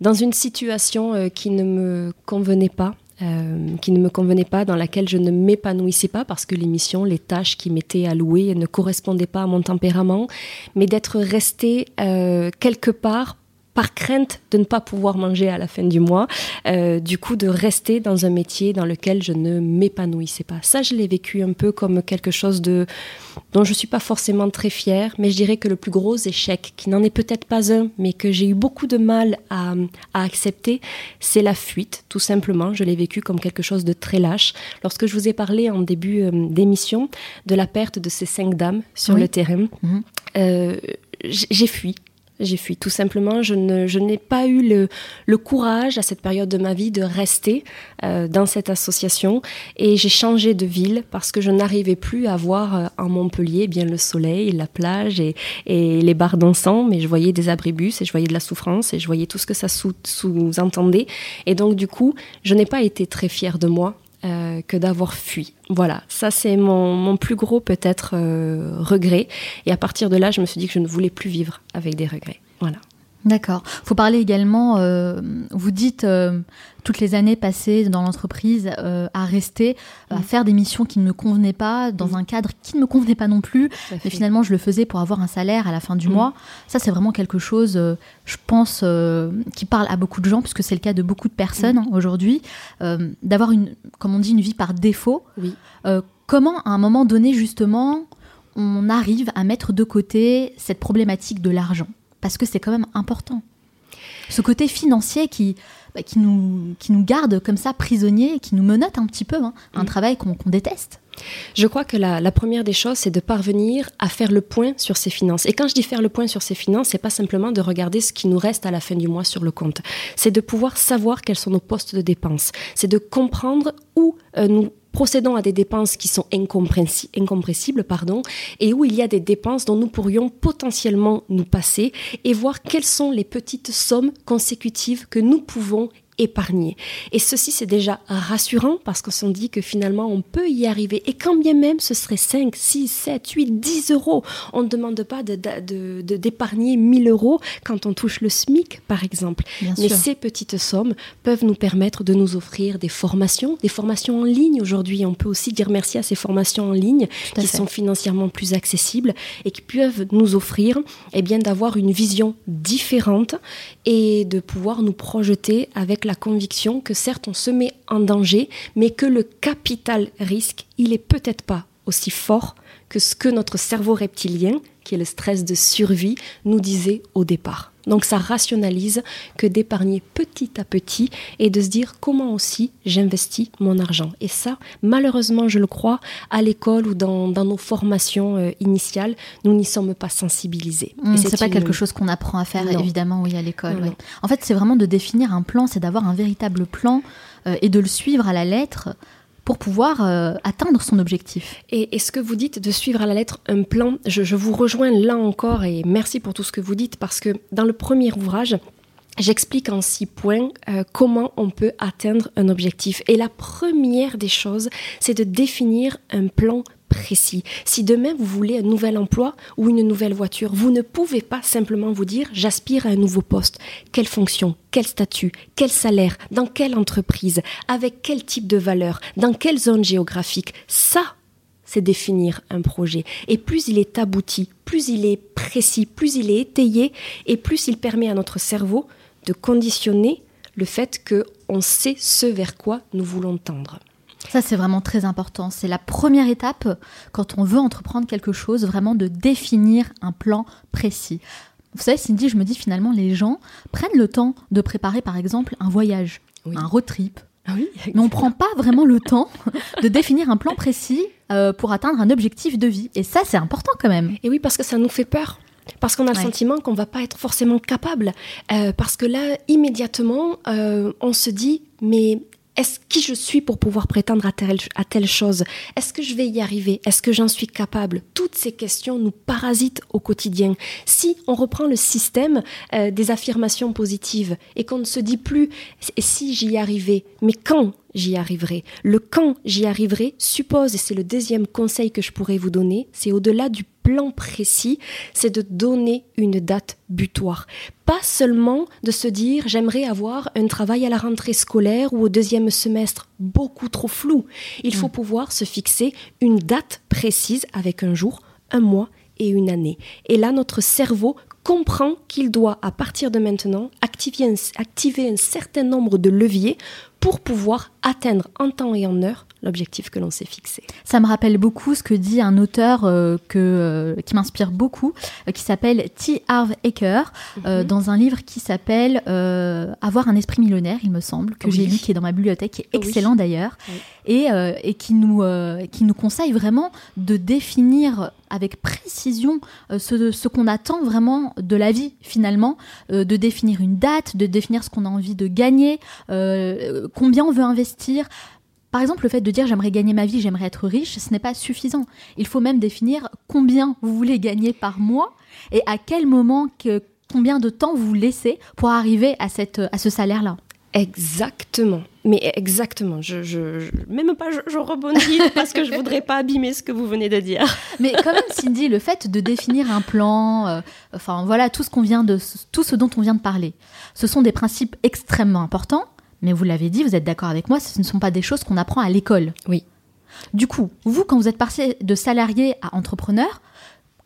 dans une situation euh, qui ne me convenait pas. Euh, qui ne me convenait pas, dans laquelle je ne m'épanouissais pas parce que l'émission, les tâches qui m'étaient allouées ne correspondaient pas à mon tempérament, mais d'être resté quelque part par crainte de ne pas pouvoir manger à la fin du mois, euh, du coup de rester dans un métier dans lequel je ne m'épanouissais pas. Ça, je l'ai vécu un peu comme quelque chose de dont je suis pas forcément très fière, mais je dirais que le plus gros échec, qui n'en est peut-être pas un, mais que j'ai eu beaucoup de mal à, accepter, c'est la fuite, tout simplement. Je l'ai vécu comme quelque chose de très lâche. Lorsque je vous ai parlé en début euh, d'émission de la perte de ces cinq dames sur le terrain, mhm. euh, j'ai fui j'ai fui. Tout simplement, je, n'ai pas eu le, courage à cette période de ma vie de rester euh, dans cette association et j'ai changé de ville parce que je n'arrivais plus à voir euh, en Montpellier eh bien le soleil, la plage et, les bars dansants, mais je voyais des abribus et je voyais de la souffrance et je voyais tout ce que ça sous-entendait. et donc, du coup, je n'ai pas été très fière de moi euh, que d'avoir fui. Voilà, ça c'est mon, plus gros peut-être euh, regret. Et à partir de là, je me suis dit que je ne voulais plus vivre avec des regrets. Voilà. D'accord. Faut parler également. Euh, vous dites euh, toutes les années passées dans l'entreprise euh, à rester, à mm. faire des missions qui ne me convenaient pas, dans mm. un cadre qui ne me convenait pas non plus. Mais finalement, je le faisais pour avoir un salaire à la fin du mm. mois. Ça, c'est vraiment quelque chose, je pense, qui parle à beaucoup de gens, puisque c'est le cas de beaucoup de personnes hein, aujourd'hui, d'avoir une, comme on dit, une vie par défaut. Oui. comment, à un moment donné, justement, on arrive à mettre de côté cette problématique de l'argent? Parce que c'est quand même important. Ce côté financier qui, bah, qui, nous, qui nous garde comme ça prisonniers, qui nous menote un petit peu, hein. un mm. travail qu'on déteste. Je crois que la, première des choses, c'est de parvenir à faire le point sur ses finances. Et quand je dis faire le point sur ses finances, c'est pas simplement de regarder ce qui nous reste à la fin du mois sur le compte. C'est de pouvoir savoir quels sont nos postes de dépenses. C'est de comprendre où euh, nous procédons à des dépenses qui sont incompressibles et où il y a des dépenses dont nous pourrions potentiellement nous passer et voir quelles sont les petites sommes consécutives que nous pouvons épargner. Et ceci, c'est déjà rassurant parce qu'on se dit que finalement, on peut y arriver. Et quand bien même ce serait 5, 6, 7, 8, 10 euros, on ne demande pas d'épargner de, d'épargner 1000 euros quand on touche le SMIC, par exemple. Mais ces petites sommes peuvent nous permettre de nous offrir des formations, des formations en ligne aujourd'hui. On peut aussi dire merci à ces formations en ligne qui sont financièrement plus accessibles et qui peuvent nous offrir eh bien, d'avoir une vision différente et de pouvoir nous projeter avec la conviction que certes on se met en danger, mais que le capital risque, il est peut-être pas aussi fort que ce que notre cerveau reptilien, qui est le stress de survie, nous disait au départ. Donc ça rationalise que d'épargner petit à petit et de se dire comment aussi j'investis mon argent. Et ça, malheureusement, je le crois, à l'école ou dans, nos formations euh, initiales, nous n'y sommes pas sensibilisés. Mmh, c'est pas quelque chose qu'on apprend à faire, évidemment, oui, à l'école. En fait, c'est vraiment de définir un plan, c'est d'avoir un véritable plan euh, et de le suivre à la lettre pour pouvoir euh, atteindre son objectif. Et, ce que vous dites de suivre à la lettre un plan, je, vous rejoins là encore et merci pour tout ce que vous dites parce que dans le premier ouvrage, J'explique en six points euh, comment on peut atteindre un objectif. Et la première des choses, c'est de définir un plan précis. Si demain vous voulez un nouvel emploi ou une nouvelle voiture, vous ne pouvez pas simplement vous dire j'aspire à un nouveau poste. Quelle fonction, quel statut, quel salaire, dans quelle entreprise, avec quel type de valeur, dans quelle zone géographique. Ça, c'est définir un projet. Et plus il est abouti, plus il est précis, plus il est étayé, et plus il permet à notre cerveau de conditionner le fait qu'on sait ce vers quoi nous voulons tendre. Ça, c'est vraiment très important. C'est la première étape quand on veut entreprendre quelque chose, vraiment de définir un plan précis. Vous savez, Cindy, je me dis finalement, les gens prennent le temps de préparer, par exemple, un voyage, un road trip. Ah oui, mais on ne prend pas vraiment le temps de définir un plan précis euh, pour atteindre un objectif de vie. Et ça, c'est important quand même. Et oui, parce que ça nous fait peur. Parce qu'on a le sentiment qu'on va pas être forcément capable. Euh, parce que là, immédiatement, euh, on se dit, mais est-ce qui je suis pour pouvoir prétendre à telle, chose? Est-ce que je vais y arriver? Est-ce que j'en suis capable? Toutes ces questions nous parasitent au quotidien. Si on reprend le système euh, des affirmations positives et qu'on ne se dit plus si j'y arrivais, mais quand j'y arriverai? Le quand j'y arriverai suppose, et c'est le deuxième conseil que je pourrais vous donner, c'est au-delà du plan précis, c'est de donner une date butoir. Pas seulement de se dire j'aimerais avoir un travail à la rentrée scolaire ou au deuxième semestre, beaucoup trop flou. Il faut mm. pouvoir se fixer une date précise avec un jour, un mois et une année. Et là, notre cerveau comprend qu'il doit, à partir de maintenant, activer un, activer un certain nombre de leviers pour pouvoir atteindre en temps et en heure l'objectif que l'on s'est fixé. Ça me rappelle beaucoup ce que dit un auteur euh, que, euh, qui m'inspire beaucoup, euh, qui s'appelle T. Harv Eker, mhm. dans un livre qui s'appelle Avoir un esprit millionnaire, il me semble, que j'ai lu, qui est dans ma bibliothèque, qui est excellent d'ailleurs, et, et qui, nous, qui nous conseille vraiment de définir avec précision ce, ce qu'on attend vraiment de la vie finalement, de définir une date, de définir ce qu'on a envie de gagner, combien on veut investir. Par exemple, le fait de dire j'aimerais gagner ma vie, j'aimerais être riche, ce n'est pas suffisant. Il faut même définir combien vous voulez gagner par mois et à quel moment, combien de temps vous laissez pour arriver à, cette, à ce salaire-là. Exactement. Mais exactement. Je, même pas, je, rebondis parce que je voudrais pas abîmer ce que vous venez de dire. Mais quand même, Cindy, le fait de définir un plan, euh, enfin voilà, tout ce qu'on vient de, tout ce dont on vient de parler, ce sont des principes extrêmement importants mais vous l'avez dit, vous êtes d'accord avec moi, ce ne sont pas des choses qu'on apprend à l'école. Oui. Du coup, vous, quand vous êtes passé de salarié à entrepreneur,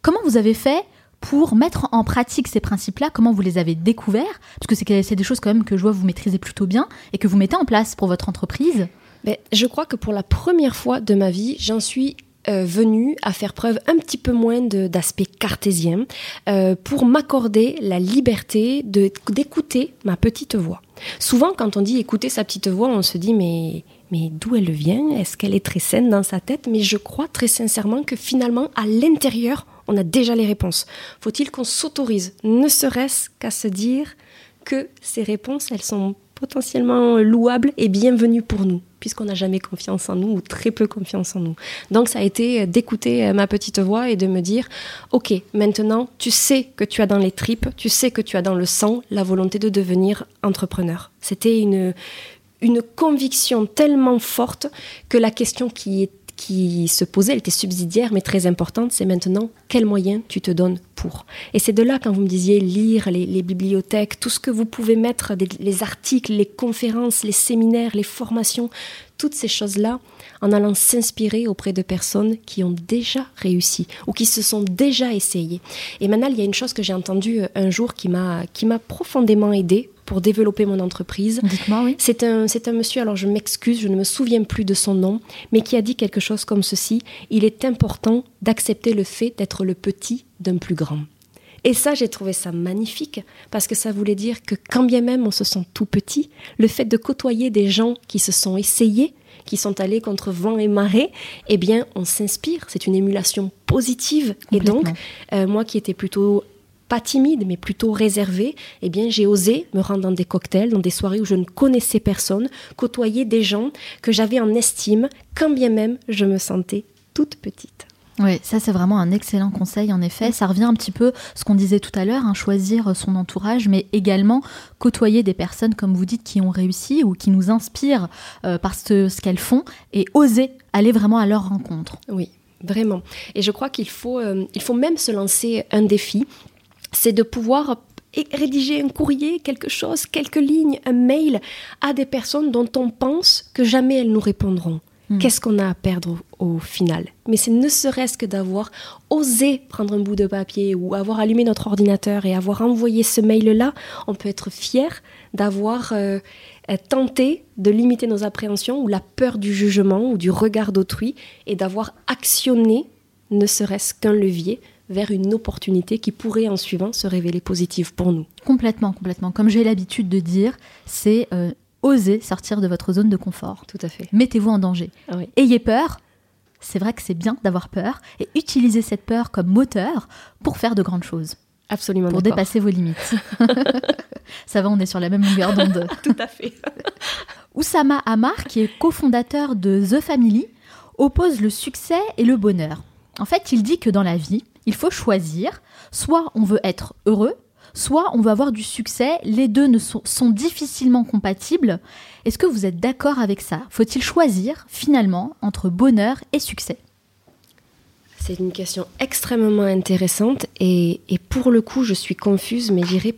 comment vous avez fait pour mettre en pratique ces principes-là? Comment vous les avez découverts? Parce que c'est des choses quand même que je vois vous maîtrisez plutôt bien et que vous mettez en place pour votre entreprise. Mais je crois que pour la première fois de ma vie, j'en suis euh, venue à faire preuve un petit peu moins d'aspect cartésien euh, pour m'accorder la liberté d'écouter ma petite voix. Souvent, quand on dit écouter sa petite voix, on se dit mais mais d'où elle vient? Est-ce qu'elle est très saine dans sa tête? Mais je crois très sincèrement que finalement, à l'intérieur, on a déjà les réponses. Faut-il qu'on s'autorise, ne serait-ce qu'à se dire que ces réponses, elles sont potentiellement louables et bienvenues pour nous, puisqu'on n'a jamais confiance en nous ou très peu confiance en nous. Donc ça a été d'écouter ma petite voix et de me dire, ok, maintenant tu sais que tu as dans les tripes, tu sais que tu as dans le sang la volonté de devenir entrepreneur. C'était une, une conviction tellement forte que la question qui est qui se posait, elle était subsidiaire mais très importante, c'est maintenant quels moyens tu te donnes pour? Et c'est de là, quand vous me disiez lire les, bibliothèques, tout ce que vous pouvez mettre, les articles, les conférences, les séminaires, les formations, toutes ces choses-là, en allant s'inspirer auprès de personnes qui ont déjà réussi ou qui se sont déjà essayées. Et maintenant, il y a une chose que j'ai entendue euh, un jour qui m'a profondément aidée pour développer mon entreprise. Dites-moi, oui. C'est un, c'est un monsieur, alors je m'excuse, je ne me souviens plus de son nom, mais qui a dit quelque chose comme ceci Il est important d'accepter le fait d'être le petit d'un plus grand. Et ça, j'ai trouvé ça magnifique, parce que ça voulait dire que quand bien même on se sent tout petit, le fait de côtoyer des gens qui se sont essayés, qui sont allés contre vent et marée, eh bien, on s'inspire. C'est une émulation positive. Et donc, euh, moi qui étais plutôt pas timide, mais plutôt réservée, eh bien, j'ai osé me rendre dans des cocktails, dans des soirées où je ne connaissais personne, côtoyer des gens que j'avais en estime, quand bien même je me sentais toute petite. Oui, ça c'est vraiment un excellent conseil en effet. Ça revient un petit peu ce qu'on disait tout à l'heure, hein, choisir son entourage, mais également côtoyer des personnes, comme vous dites, qui ont réussi ou qui nous inspirent euh, par ce, ce qu'elles font et oser aller vraiment à leur rencontre. Oui, vraiment. Et je crois qu'il faut, euh, il faut même se lancer un défi c'est de pouvoir rédiger un courrier, quelque chose, quelques lignes, un mail à des personnes dont on pense que jamais elles nous répondront. Hmm. Qu'est-ce qu'on a à perdre au, final? Mais c'est ne serait-ce que d'avoir osé prendre un bout de papier ou avoir allumé notre ordinateur et avoir envoyé ce mail-là, on peut être fier d'avoir euh, tenté de limiter nos appréhensions ou la peur du jugement ou du regard d'autrui et d'avoir actionné ne serait-ce qu'un levier vers une opportunité qui pourrait en suivant se révéler positive pour nous. Complètement, complètement. Comme j'ai l'habitude de dire, c'est euh, oser sortir de votre zone de confort. Tout à fait. Mettez-vous en danger. Ah Ayez peur. C'est vrai que c'est bien d'avoir peur et utilisez cette peur comme moteur pour faire de grandes choses. Absolument. Pour dépasser vos limites. Ça va, on est sur la même longueur d'onde. Tout à fait. Oussama Amar, qui est cofondateur de The Family, oppose le succès et le bonheur. En fait, il dit que dans la vie, il faut choisir. Soit on veut être heureux, soit on veut avoir du succès. Les deux ne sont, difficilement compatibles. Est-ce que vous êtes d'accord avec ça? Faut-il choisir finalement entre bonheur et succès? C'est une question extrêmement intéressante et, et, pour le coup, je suis confuse, mais j'irai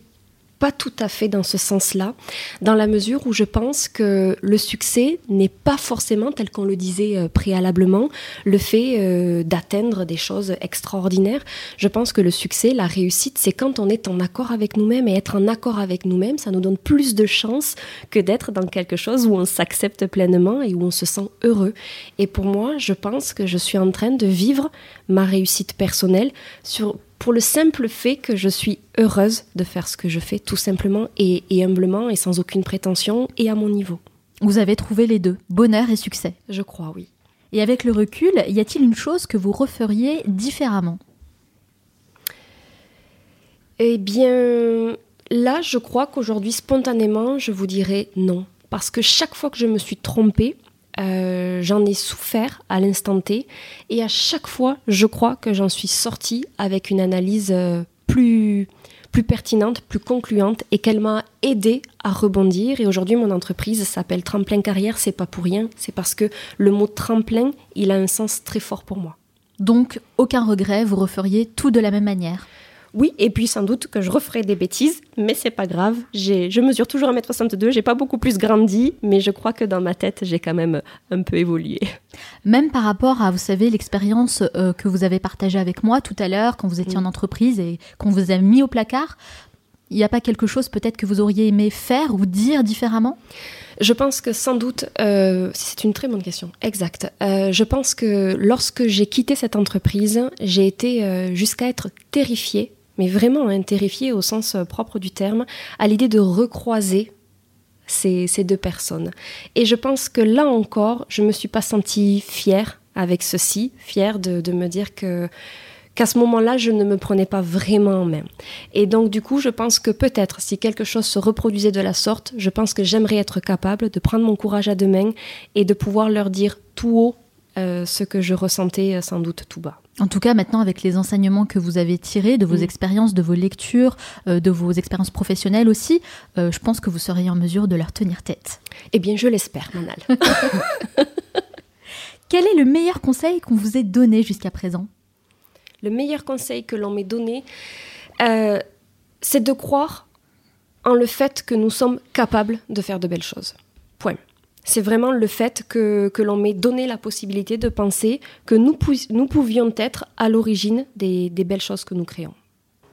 pas tout à fait dans ce sens-là, dans la mesure où je pense que le succès n'est pas forcément, tel qu'on le disait euh, préalablement, le fait euh, d'atteindre des choses extraordinaires. Je pense que le succès, la réussite, c'est quand on est en accord avec nous-mêmes et être en accord avec nous-mêmes, ça nous donne plus de chances que d'être dans quelque chose où on s'accepte pleinement et où on se sent heureux. Et pour moi, je pense que je suis en train de vivre ma réussite personnelle sur pour le simple fait que je suis heureuse de faire ce que je fais, tout simplement et, humblement et sans aucune prétention et à mon niveau. Vous avez trouvé les deux, bonheur et succès Je crois, oui. Et avec le recul, y a-t-il une chose que vous referiez différemment? Eh bien, là, je crois qu'aujourd'hui, spontanément, je vous dirais non. Parce que chaque fois que je me suis trompée, euh, j'en ai souffert à l'instant T et à chaque fois, je crois que j'en suis sortie avec une analyse euh, plus, plus pertinente, plus concluante et qu'elle m'a aidé à rebondir. Et aujourd'hui, mon entreprise s'appelle Tremplin Carrière. C'est pas pour rien, c'est parce que le mot tremplin, il a un sens très fort pour moi. Donc, aucun regret, vous referiez tout de la même manière oui, et puis sans doute que je referai des bêtises, mais c'est pas grave. Je mesure toujours 1m62, j'ai pas beaucoup plus grandi, mais je crois que dans ma tête, j'ai quand même un peu évolué. Même par rapport à, vous savez, l'expérience euh, que vous avez partagée avec moi tout à l'heure, quand vous étiez en mm. entreprise et qu'on vous a mis au placard, il n'y a pas quelque chose peut-être que vous auriez aimé faire ou dire différemment? Je pense que sans doute, euh, c'est une très bonne question, exact. Euh, je pense que lorsque j'ai quitté cette entreprise, j'ai été jusqu'à être terrifiée mais vraiment hein, terrifiée au sens euh, propre du terme, à l'idée de recroiser ces, deux personnes. Et je pense que là encore, je ne me suis pas sentie fière avec ceci, fière de, me dire que qu'à ce moment-là, je ne me prenais pas vraiment en main. Et donc, du coup, je pense que peut-être, si quelque chose se reproduisait de la sorte, je pense que j'aimerais être capable de prendre mon courage à deux mains et de pouvoir leur dire tout haut euh, ce que je ressentais euh, sans doute tout bas. En tout cas, maintenant, avec les enseignements que vous avez tirés de vos mm. expériences, de vos lectures, euh, de vos expériences professionnelles aussi, je pense que vous seriez en mesure de leur tenir tête. Eh bien, je l'espère, Manal. Quel est le meilleur conseil qu'on vous ait donné jusqu'à présent? Le meilleur conseil que l'on m'ait donné, c'est de croire en le fait que nous sommes capables de faire de belles choses. C'est vraiment le fait que, l'on m'ait donné la possibilité de penser que nous, nous pouvions être à l'origine des, belles choses que nous créons.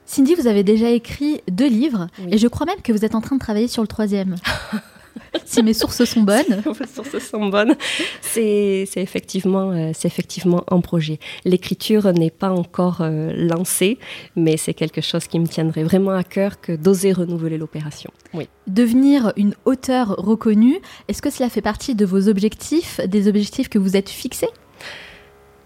Cindy, vous avez déjà écrit deux livres et je crois même que vous êtes en train de travailler sur le troisième. si mes sources sont bonnes. mes sources sont bonnes. C'est effectivement, euh, c'est effectivement un projet. L'écriture n'est pas encore euh, lancée, mais c'est quelque chose qui me tiendrait vraiment à cœur que d'oser renouveler l'opération. Oui. Devenir une auteure reconnue, est-ce que cela fait partie de vos objectifs, des objectifs que vous êtes fixés?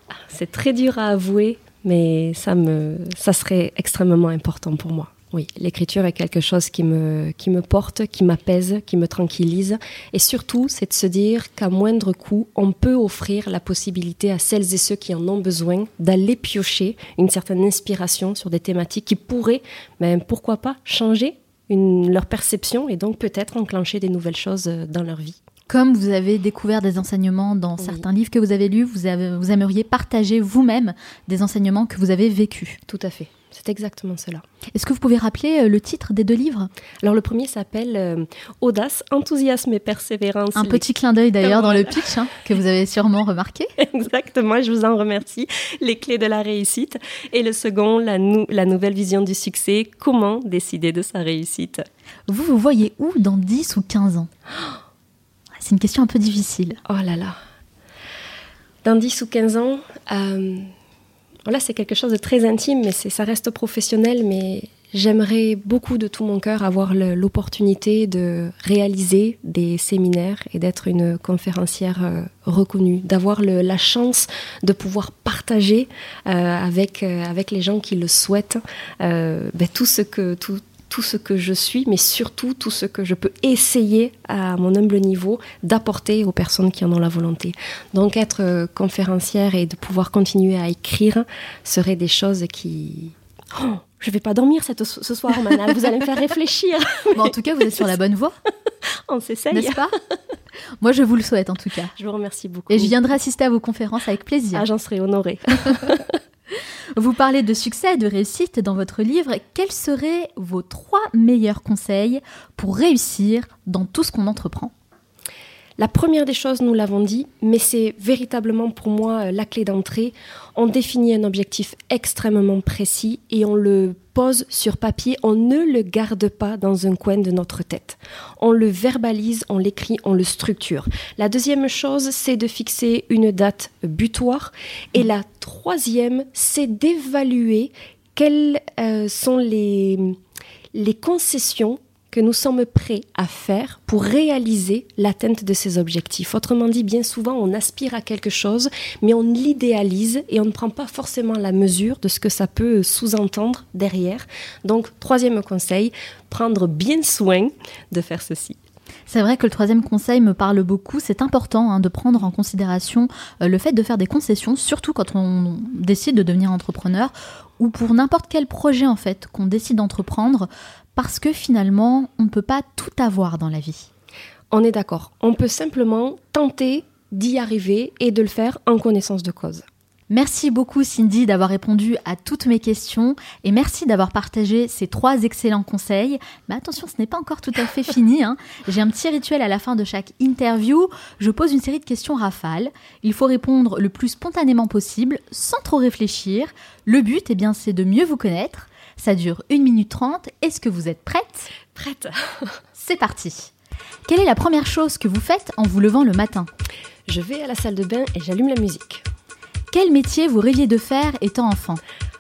Ah, C'est très dur à avouer, mais ça, me, ça serait extrêmement important pour moi. Oui, l'écriture est quelque chose qui me, qui me porte, qui m'apaise, qui me tranquillise. Et surtout, c'est de se dire qu'à moindre coût, on peut offrir la possibilité à celles et ceux qui en ont besoin d'aller piocher une certaine inspiration sur des thématiques qui pourraient, même ben, pourquoi pas, changer leur perception et donc peut-être enclencher des nouvelles choses euh, dans leur vie. Comme vous avez découvert des enseignements dans certains livres que vous avez lus, vous, avez, vous aimeriez partager vous-même des enseignements que vous avez vécus. Tout à fait. C'est exactement cela. Est-ce que vous pouvez rappeler euh, le titre des deux livres? Alors le premier s'appelle euh, Audace, enthousiasme et persévérance. Un petit clin d'œil d'ailleurs dans le pitch hein, que vous avez sûrement remarqué. Exactement, je vous en remercie. Les clés de la réussite. Et le second, la, la nouvelle vision du succès. Comment décider de sa réussite? Vous vous voyez où dans 10 ou 15 ans? C'est une question un peu difficile. Oh là là. Dans 10 ou 15 ans... Euh, Là, c'est quelque chose de très intime, mais ça reste professionnel. Mais J'aimerais beaucoup de tout mon cœur avoir l'opportunité de réaliser des séminaires et d'être une conférencière euh, reconnue, d'avoir la chance de pouvoir partager euh, avec, euh, avec les gens qui le souhaitent ben, tout, ce que, tout, tout ce que je suis, mais surtout tout ce que je peux essayer à mon humble niveau d'apporter aux personnes qui en ont la volonté. Donc être conférencière et de pouvoir continuer à écrire seraient des choses qui... Oh, je vais pas dormir cette, ce soir, Manal. Vous allez me faire réfléchir. en tout cas, vous êtes sur la bonne voie. On s'essaye. N'est-ce pas? Moi, je vous le souhaite en tout cas. Je vous remercie beaucoup. Et je viendrai assister à vos conférences avec plaisir. Ah, j'en serai honorée. vous parlez de succès et de réussite dans votre livre. Quels seraient vos trois meilleurs conseils pour réussir dans tout ce qu'on entreprend? La première des choses, nous l'avons dit, mais c'est véritablement pour moi euh, la clé d'entrée. On définit un objectif extrêmement précis et on le pose sur papier, on ne le garde pas dans un coin de notre tête. On le verbalise, on l'écrit, on le structure. La deuxième chose, c'est de fixer une date butoir. Et la troisième, c'est d'évaluer quelles euh, sont les, les concessions que nous sommes prêts à faire pour réaliser l'atteinte de ces objectifs. Autrement dit, bien souvent, on aspire à quelque chose, mais on l'idéalise et on ne prend pas forcément la mesure de ce que ça peut sous-entendre derrière. Donc, troisième conseil, prendre bien soin de faire ceci. C'est vrai que le troisième conseil me parle beaucoup. C'est important hein, de prendre en considération euh, le fait de faire des concessions, surtout quand on décide de devenir entrepreneur ou pour n'importe quel projet en fait qu'on décide d'entreprendre parce que finalement, on ne peut pas tout avoir dans la vie. On est d'accord. On peut simplement tenter d'y arriver et de le faire en connaissance de cause. Merci beaucoup Cindy d'avoir répondu à toutes mes questions et merci d'avoir partagé ces trois excellents conseils. Mais attention, ce n'est pas encore tout à fait fini. Hein. J'ai un petit rituel à la fin de chaque interview. Je pose une série de questions rafales. Il faut répondre le plus spontanément possible, sans trop réfléchir. Le but, eh bien, c'est de mieux vous connaître. Ça dure 1 minute 30. Est-ce que vous êtes prête? Prête. C'est parti. Quelle est la première chose que vous faites en vous levant le matin? Je vais à la salle de bain et j'allume la musique. Quel métier vous rêviez de faire étant enfant?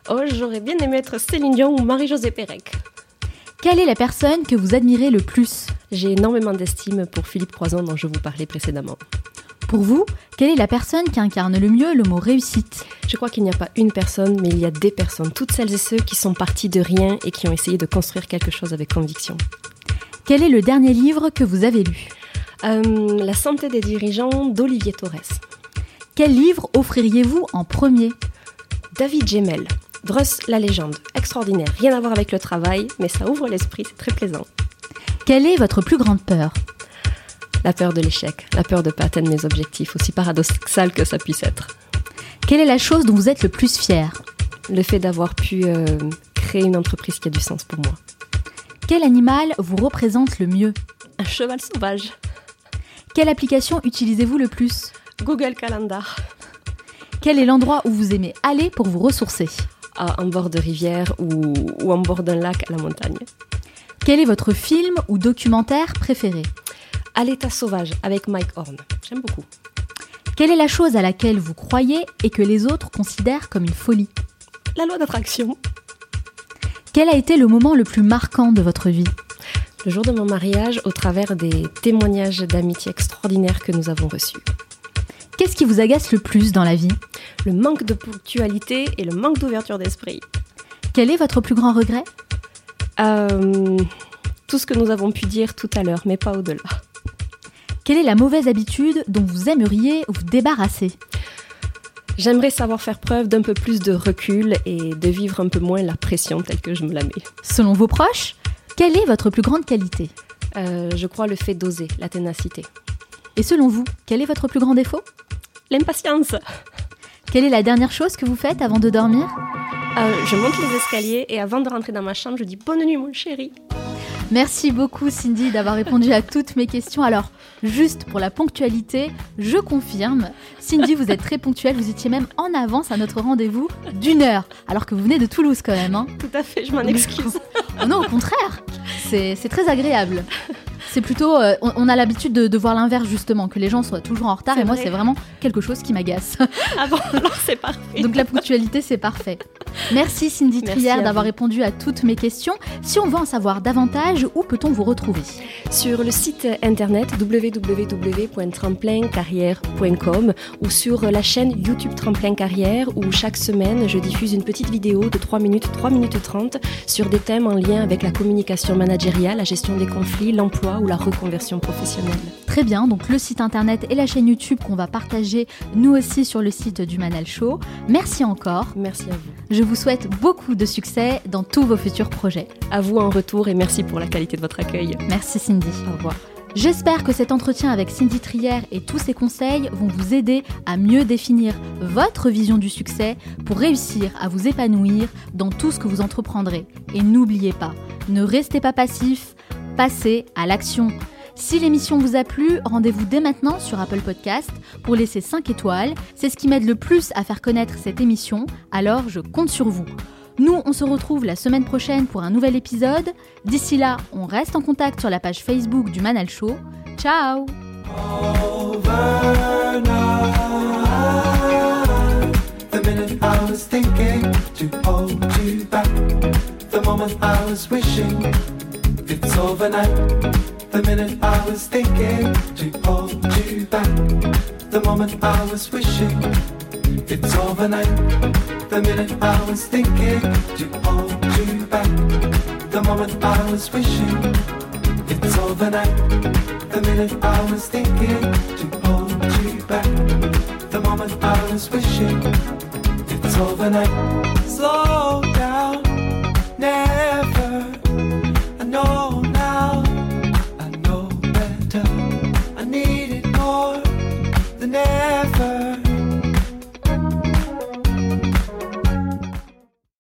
Oh, j'aurais bien aimé être Céline Dion ou Marie-Josée Pérec. Quelle est la personne que vous admirez le plus? J'ai énormément d'estime pour Philippe Croison dont je vous parlais précédemment. Pour vous, quelle est la personne qui incarne le mieux le mot réussite? Je crois qu'il n'y a pas une personne, mais il y a des personnes, toutes celles et ceux qui sont partis de rien et qui ont essayé de construire quelque chose avec conviction. Quel est le dernier livre que vous avez lu? Euh, La santé des dirigeants d'Olivier Torres. Quel livre offririez-vous en premier? David Gemmel, Druss la légende, extraordinaire, rien à voir avec le travail, mais ça ouvre l'esprit, c'est très plaisant. Quelle est votre plus grande peur? La peur de l'échec, la peur de ne pas atteindre mes objectifs, aussi paradoxal que ça puisse être. Quelle est la chose dont vous êtes le plus fier? Le fait d'avoir pu euh, créer une entreprise qui a du sens pour moi. Quel animal vous représente le mieux? Un cheval sauvage. Quelle application utilisez-vous le plus? Google Calendar. Quel est l'endroit où vous aimez aller pour vous ressourcer? Ah, En bord de rivière ou, ou en bord d'un lac à la montagne. Quel est votre film ou documentaire préféré? À l'état sauvage avec Mike Horn. J'aime beaucoup. Quelle est la chose à laquelle vous croyez et que les autres considèrent comme une folie? La loi d'attraction. Quel a été le moment le plus marquant de votre vie? Le jour de mon mariage au travers des témoignages d'amitié extraordinaires que nous avons reçus. Qu'est-ce qui vous agace le plus dans la vie? Le manque de ponctualité et le manque d'ouverture d'esprit. Quel est votre plus grand regret? Euh, Tout ce que nous avons pu dire tout à l'heure, mais pas au-delà. Quelle est la mauvaise habitude dont vous aimeriez vous débarrasser J'aimerais savoir faire preuve d'un peu plus de recul et de vivre un peu moins la pression telle que je me la mets. Selon vos proches, quelle est votre plus grande qualité euh, Je crois le fait d'oser, la ténacité. Et selon vous, quel est votre plus grand défaut L'impatience. Quelle est la dernière chose que vous faites avant de dormir euh, Je monte les escaliers et avant de rentrer dans ma chambre, je dis bonne nuit mon chéri. Merci beaucoup Cindy d'avoir répondu à toutes mes questions. Alors, juste pour la ponctualité, je confirme, Cindy, vous êtes très ponctuelle, vous étiez même en avance à notre rendez-vous d'une heure, alors que vous venez de Toulouse quand même. Hein. Tout à fait, je m'en excuse. Oh non, au contraire, c'est très agréable. C'est plutôt, euh, on, a l'habitude de, voir l'inverse justement, que les gens soient toujours en retard, et moi c'est vraiment quelque chose qui m'agace. Ah bon, alors c'est parfait. Donc la ponctualité c'est parfait. Merci Cindy Trière d'avoir répondu à toutes mes questions. Si on veut en savoir davantage, où peut-on vous retrouver? Sur le site internet www.tremplincarrière.com ou sur la chaîne YouTube Tremplin Carrière où chaque semaine je diffuse une petite vidéo de 3 minutes, 3 minutes 30 sur des thèmes en lien avec la communication managériale, la gestion des conflits, l'emploi ou la reconversion professionnelle. Très bien, donc le site internet et la chaîne YouTube qu'on va partager nous aussi sur le site du Manal Show. Merci encore. Merci à vous. Je vous souhaite beaucoup de succès dans tous vos futurs projets. À vous en retour et merci pour la qualité de votre accueil. Merci Cindy. Au revoir. J'espère que cet entretien avec Cindy Trière et tous ses conseils vont vous aider à mieux définir votre vision du succès pour réussir à vous épanouir dans tout ce que vous entreprendrez. Et n'oubliez pas, ne restez pas passif, passez à l'action. Si l'émission vous a plu, rendez-vous dès maintenant sur Apple Podcast pour laisser 5 étoiles. C'est ce qui m'aide le plus à faire connaître cette émission, alors je compte sur vous. Nous, on se retrouve la semaine prochaine pour un nouvel épisode. D'ici là, on reste en contact sur la page Facebook du Manal Show. Ciao it's overnight. The minute I was thinking to hold you back, the moment I was wishing it's overnight. The minute I was thinking to hold you back, the moment I was wishing it's overnight. The minute I was thinking to hold you back, the moment I was wishing it's overnight. Slow down, never. I know. than ever.